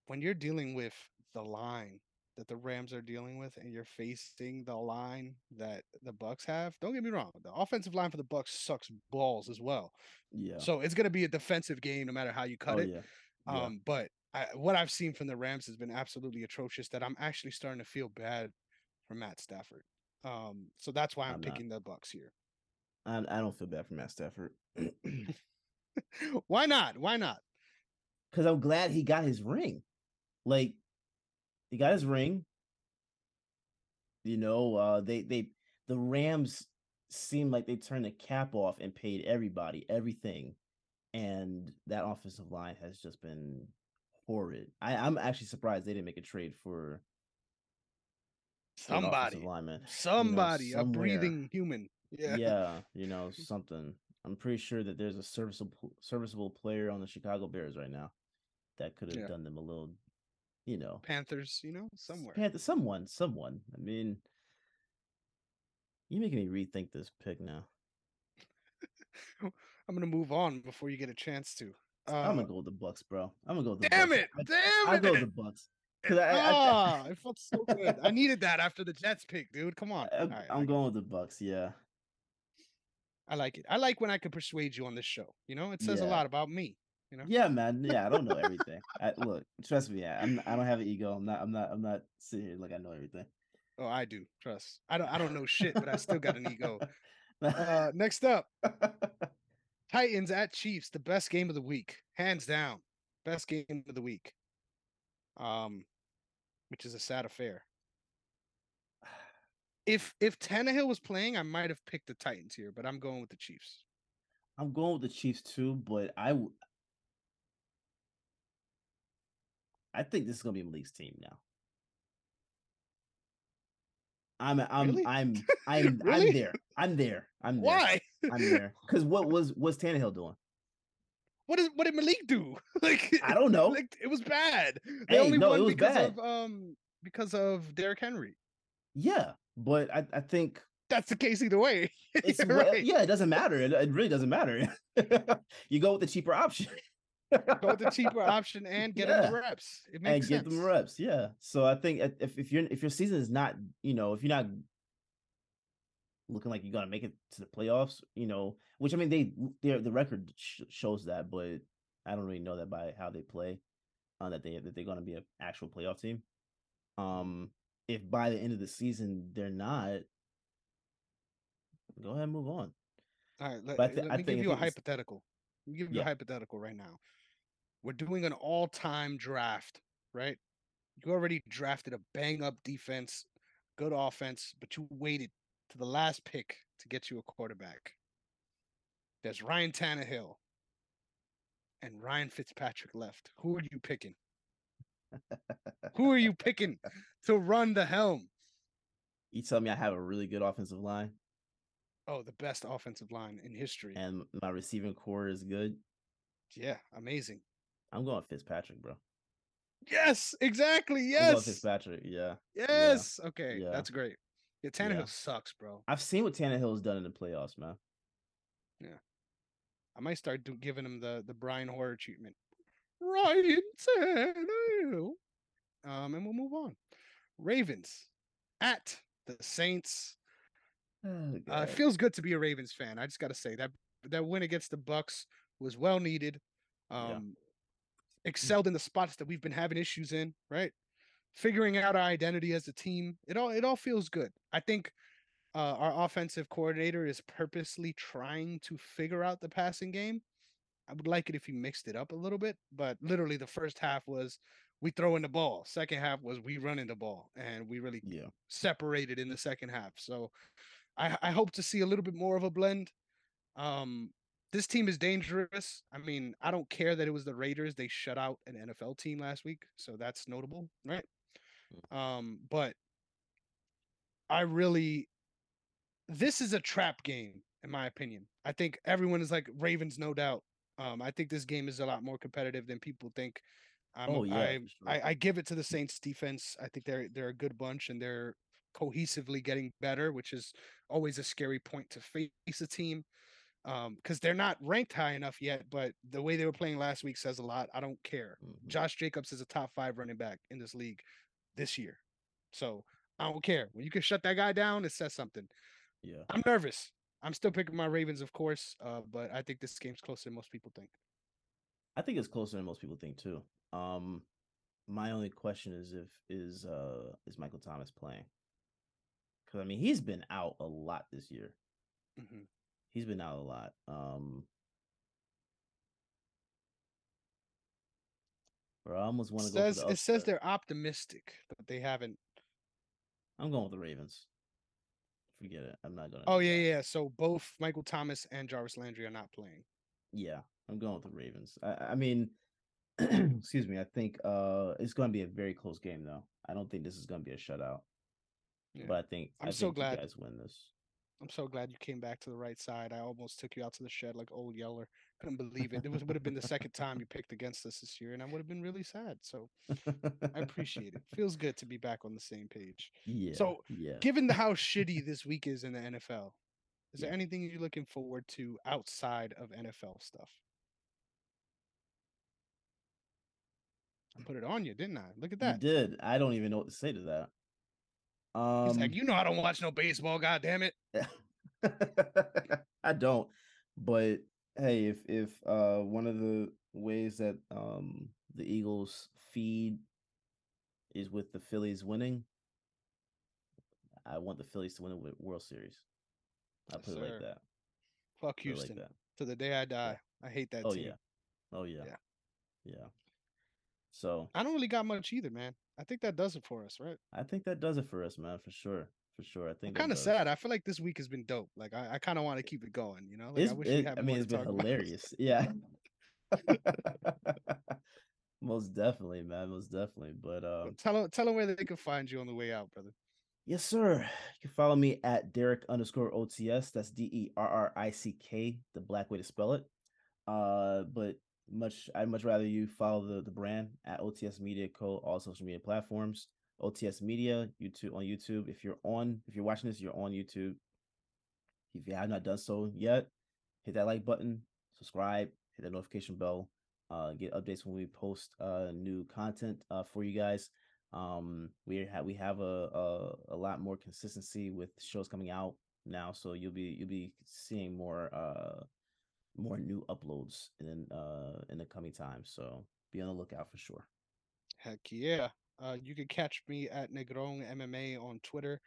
S1: when you're dealing with the line that the Rams are dealing with, and you're facing the line that the Bucks have, don't get me wrong. The offensive line for the Bucks sucks balls as well.
S2: Yeah.
S1: So it's gonna be a defensive game no matter how you cut
S2: oh,
S1: it.
S2: Yeah.
S1: Yeah. Um, but I, what I've seen from the Rams has been absolutely atrocious. That I'm actually starting to feel bad for Matt Stafford. Um, so that's why I'm, I'm picking not. the Bucks here.
S2: I, I don't feel bad for Matt Stafford.
S1: why not? Why not?
S2: Because I'm glad he got his ring. Like he got his ring. You know, uh, they they the Rams seemed like they turned the cap off and paid everybody everything, and that offensive line has just been horrid. I, I'm actually surprised they didn't make a trade for
S1: somebody,
S2: lineman.
S1: somebody, you know, a breathing human.
S2: Yeah, yeah, you know something. I'm pretty sure that there's a serviceable serviceable player on the Chicago Bears right now that could have yeah. done them a little, you know,
S1: Panthers, you know, somewhere.
S2: Panther, someone, someone. I mean, you making me rethink this pick now.
S1: I'm gonna move on before you get a chance to.
S2: Uh, I'm gonna go with the Bucks, bro. I'm gonna go with the
S1: damn
S2: Bucks.
S1: it, I, damn I,
S2: it. I go with the Bucks.
S1: Cause I, ah, I, I, felt so good. I needed that after the Jets pick, dude. Come on.
S2: I, right, I'm going with the Bucks. Yeah.
S1: I like it. I like when I can persuade you on this show. You know, it says yeah. a lot about me. You know.
S2: Yeah, man. Yeah, I don't know everything. I, look, trust me. I'm. I don't have an ego. I'm not. I'm not. I'm not sitting here like I know everything.
S1: Oh, I do. Trust. I don't. I don't know shit, but I still got an ego. Uh, next up, Titans at Chiefs. The best game of the week, hands down. Best game of the week. Um, which is a sad affair. If if Tannehill was playing, I might have picked the Titans here, but I'm going with the Chiefs.
S2: I'm going with the Chiefs too, but I I think this is gonna be Malik's team now. I'm I'm really? I'm I'm really? I'm there. I'm there. I'm there.
S1: Why?
S2: I'm there. Because what was was Tannehill doing?
S1: What is what did Malik do? like
S2: I don't know.
S1: Like it was bad. They hey, only no, won because bad. of um because of Derrick Henry.
S2: Yeah, but I, I think
S1: that's the case either way.
S2: it's right. yeah, it doesn't matter. It, it really doesn't matter. you go with the cheaper option.
S1: go with the cheaper option and get yeah. them the reps. It makes sense. and
S2: sense. get them reps. Yeah. So I think if if you're if your season is not you know if you're not looking like you're gonna make it to the playoffs, you know, which I mean they the record sh- shows that, but I don't really know that by how they play, uh, that they that they're gonna be an actual playoff team. Um, if by the end of the season they're not, go ahead and move on.
S1: All right, let, th- let me give you a hypothetical. give you yeah. a hypothetical right now. We're doing an all-time draft, right? You already drafted a bang-up defense, good offense, but you waited to the last pick to get you a quarterback. There's Ryan Tannehill and Ryan Fitzpatrick left. Who are you picking? Who are you picking to run the helm?
S2: You tell me I have a really good offensive line.
S1: Oh, the best offensive line in history.
S2: And my receiving core is good.
S1: Yeah, amazing.
S2: I'm going Fitzpatrick, bro.
S1: Yes, exactly. Yes.
S2: Fitzpatrick. Yeah.
S1: Yes. Yeah. Okay. Yeah. That's great. Yeah, Tannehill yeah. sucks, bro.
S2: I've seen what Tannehill has done in the playoffs, man.
S1: Yeah. I might start do, giving him the the Brian Hoyer treatment. Ryan Tannehill. Um, and we'll move on. Ravens at the Saints. Oh, uh, it feels good to be a Ravens fan. I just got to say that that win against the Bucks was well needed. Um, yeah. excelled in the spots that we've been having issues in. Right, figuring out our identity as a team. It all it all feels good. I think uh, our offensive coordinator is purposely trying to figure out the passing game. I would like it if he mixed it up a little bit, but literally the first half was we throwing the ball. Second half was we running the ball, and we really yeah. separated in the second half. So I, I hope to see a little bit more of a blend. Um, this team is dangerous. I mean, I don't care that it was the Raiders. They shut out an NFL team last week, so that's notable, right? Um, but I really this is a trap game, in my opinion. I think everyone is like Ravens, no doubt. Um, I think this game is a lot more competitive than people think. Um, oh yeah, I, sure. I, I give it to the Saints defense. I think they're they're a good bunch and they're cohesively getting better, which is always a scary point to face a team um because they're not ranked high enough yet but the way they were playing last week says a lot i don't care mm-hmm. josh jacobs is a top five running back in this league this year. So i don't care. When you can shut that guy down it says something.
S2: Yeah.
S1: I'm nervous. I'm still picking my ravens of course uh but i think this game's closer than most people think.
S2: I think it's closer than most people think too. Um my only question is if is uh is michael thomas playing? Because i mean he's been out a lot this year. Mm-hmm. He's been out a lot. Um, bro, I almost want to go.
S1: Says, it says they're optimistic, but they haven't.
S2: I'm going with the Ravens forget it. I'm not gonna.
S1: Oh yeah, that. yeah. So both Michael Thomas and Jarvis Landry are not playing.
S2: Yeah, I'm going with the Ravens. I, I mean, excuse me. I think uh it's going to be a very close game though. I don't think this is going to be a shutout. Yeah. But I think I'm I so think glad you guys win this.
S1: I'm so glad you came back to the right side. I almost took you out to the shed like old Yeller. Couldn't believe it. It was would have been the second time you picked against us this year, and I would have been really sad. So I appreciate it. Feels good to be back on the same page. Yeah. So yeah. given the how shitty this week is in the NFL, is yeah. there anything you're looking forward to outside of NFL stuff? I put it on you, didn't I? Look at that.
S2: You did. I don't even know what to say to that.
S1: Um, He's like, um you know, I don't watch no baseball. God damn it.
S2: I don't. But hey, if if uh one of the ways that um the Eagles feed is with the Phillies winning, I want the Phillies to win the World Series. I put it like that.
S1: Fuck Houston. Like to the day I die. Yeah. I hate that
S2: oh,
S1: team.
S2: yeah. Oh yeah. Yeah. Yeah. So
S1: I don't really got much either, man. I think that does it for us, right?
S2: I think that does it for us, man, for sure. For sure. I think I'm
S1: kind of sad. I feel like this week has been dope. Like I, I kind of want to keep it going, you know? Like,
S2: I wish it, we had I mean, it's been hilarious. yeah. most definitely, man. Most definitely. But um
S1: tell them tell them where they can find you on the way out, brother.
S2: Yes, sir. You can follow me at Derrick underscore OTS. That's D E R R I C K, the black way to spell it. Uh, but much I'd much rather you follow the, the brand at OTS Media Co. All social media platforms. OTS Media, YouTube on YouTube. If you're on, if you're watching this, you're on YouTube. If you have not done so yet, hit that like button, subscribe, hit the notification bell, uh, get updates when we post uh new content uh for you guys. Um, we have we have a, a a lot more consistency with shows coming out now, so you'll be you'll be seeing more uh more new uploads in uh in the coming time. So be on the lookout for sure.
S1: Heck yeah. Uh, you can catch me at Negron MMA on Twitter,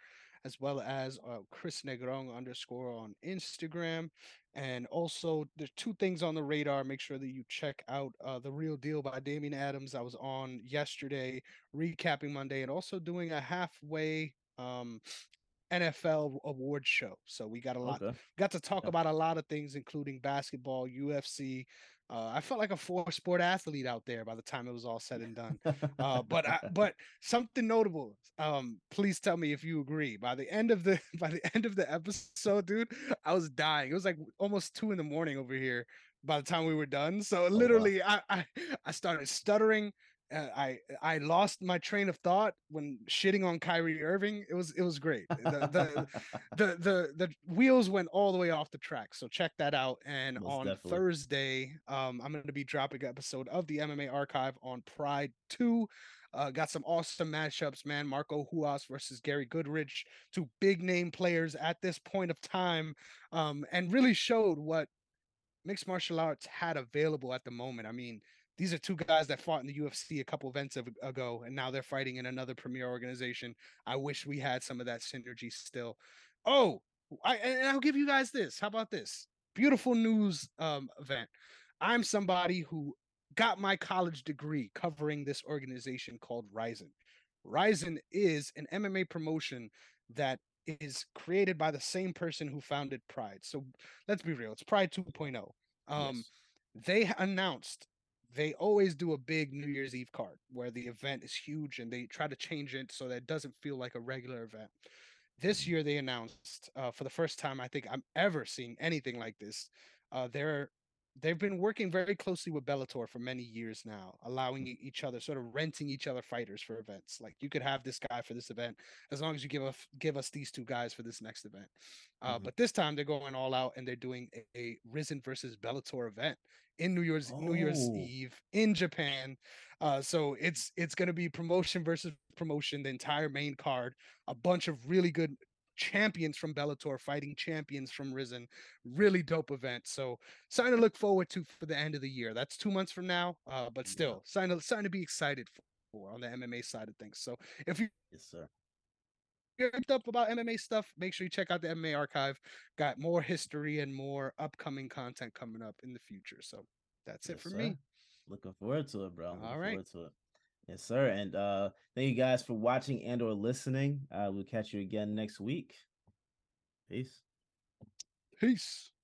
S1: as well as uh, Chris Negron underscore on Instagram. And also, there's two things on the radar. Make sure that you check out uh, The Real Deal by Damien Adams. I was on yesterday, recapping Monday, and also doing a halfway um, NFL award show. So we got a lot okay. got to talk yeah. about a lot of things, including basketball, UFC. Uh, I felt like a four sport athlete out there by the time it was all said and done. Uh, but I, but something notable. Um, please tell me if you agree. By the end of the by the end of the episode, dude, I was dying. It was like almost two in the morning over here by the time we were done. So literally, oh, wow. I, I I started stuttering uh, I I lost my train of thought when shitting on Kyrie Irving. It was it was great. The the, the, the the wheels went all the way off the track. So check that out. And Most on definitely. Thursday, um, I'm going to be dropping an episode of the MMA Archive on Pride Two. Uh, got some awesome matchups, man. Marco Ruas versus Gary Goodridge, two big name players at this point of time, um, and really showed what mixed martial arts had available at the moment. I mean, these are two guys that fought in the UFC a couple events ago, and now they're fighting in another premier organization. I wish we had some of that synergy still. Oh, I and I'll give you guys this. How about this? Beautiful news um, event. I'm somebody who got my college degree covering this organization called Rizin. Rizin is an MMA promotion that is created by the same person who founded Pride. So let's be real, it's Pride 2.0. Um, yes. They announced they always do a big New Year's Eve card where the event is huge and they try to change it so that it doesn't feel like a regular event. This mm-hmm. year they announced uh, for the first time I think I'm ever seeing anything like this. Uh, they're they've been working very closely with Bellator for many years now, allowing mm. each other, sort of renting each other fighters for events. Like you could have this guy for this event as long as you give us give us these two guys for this next event. Uh, mm-hmm. But this time they're going all out and they're doing a, a Rizin versus Bellator event in New Year's oh. New Year's oh. Eve in Japan. Uh, so it's it's going to be promotion versus promotion, the entire main card, a bunch of really good champions from Bellator fighting champions from Rizin. Really dope event. So sign to look forward to for the end of the year. That's two months from now, uh, but still yeah. something to, something to be excited for on the MMA side of things. So if you
S2: yes sir
S1: you're up about MMA stuff, make sure you check out the MMA archive. Got more history and more upcoming content coming up in the future. So that's yes, it for sir. me.
S2: Looking forward to it, bro. Looking All right. Yes, sir. And uh thank you guys for watching and or listening. Uh we'll catch you again next week. Peace.
S1: Peace.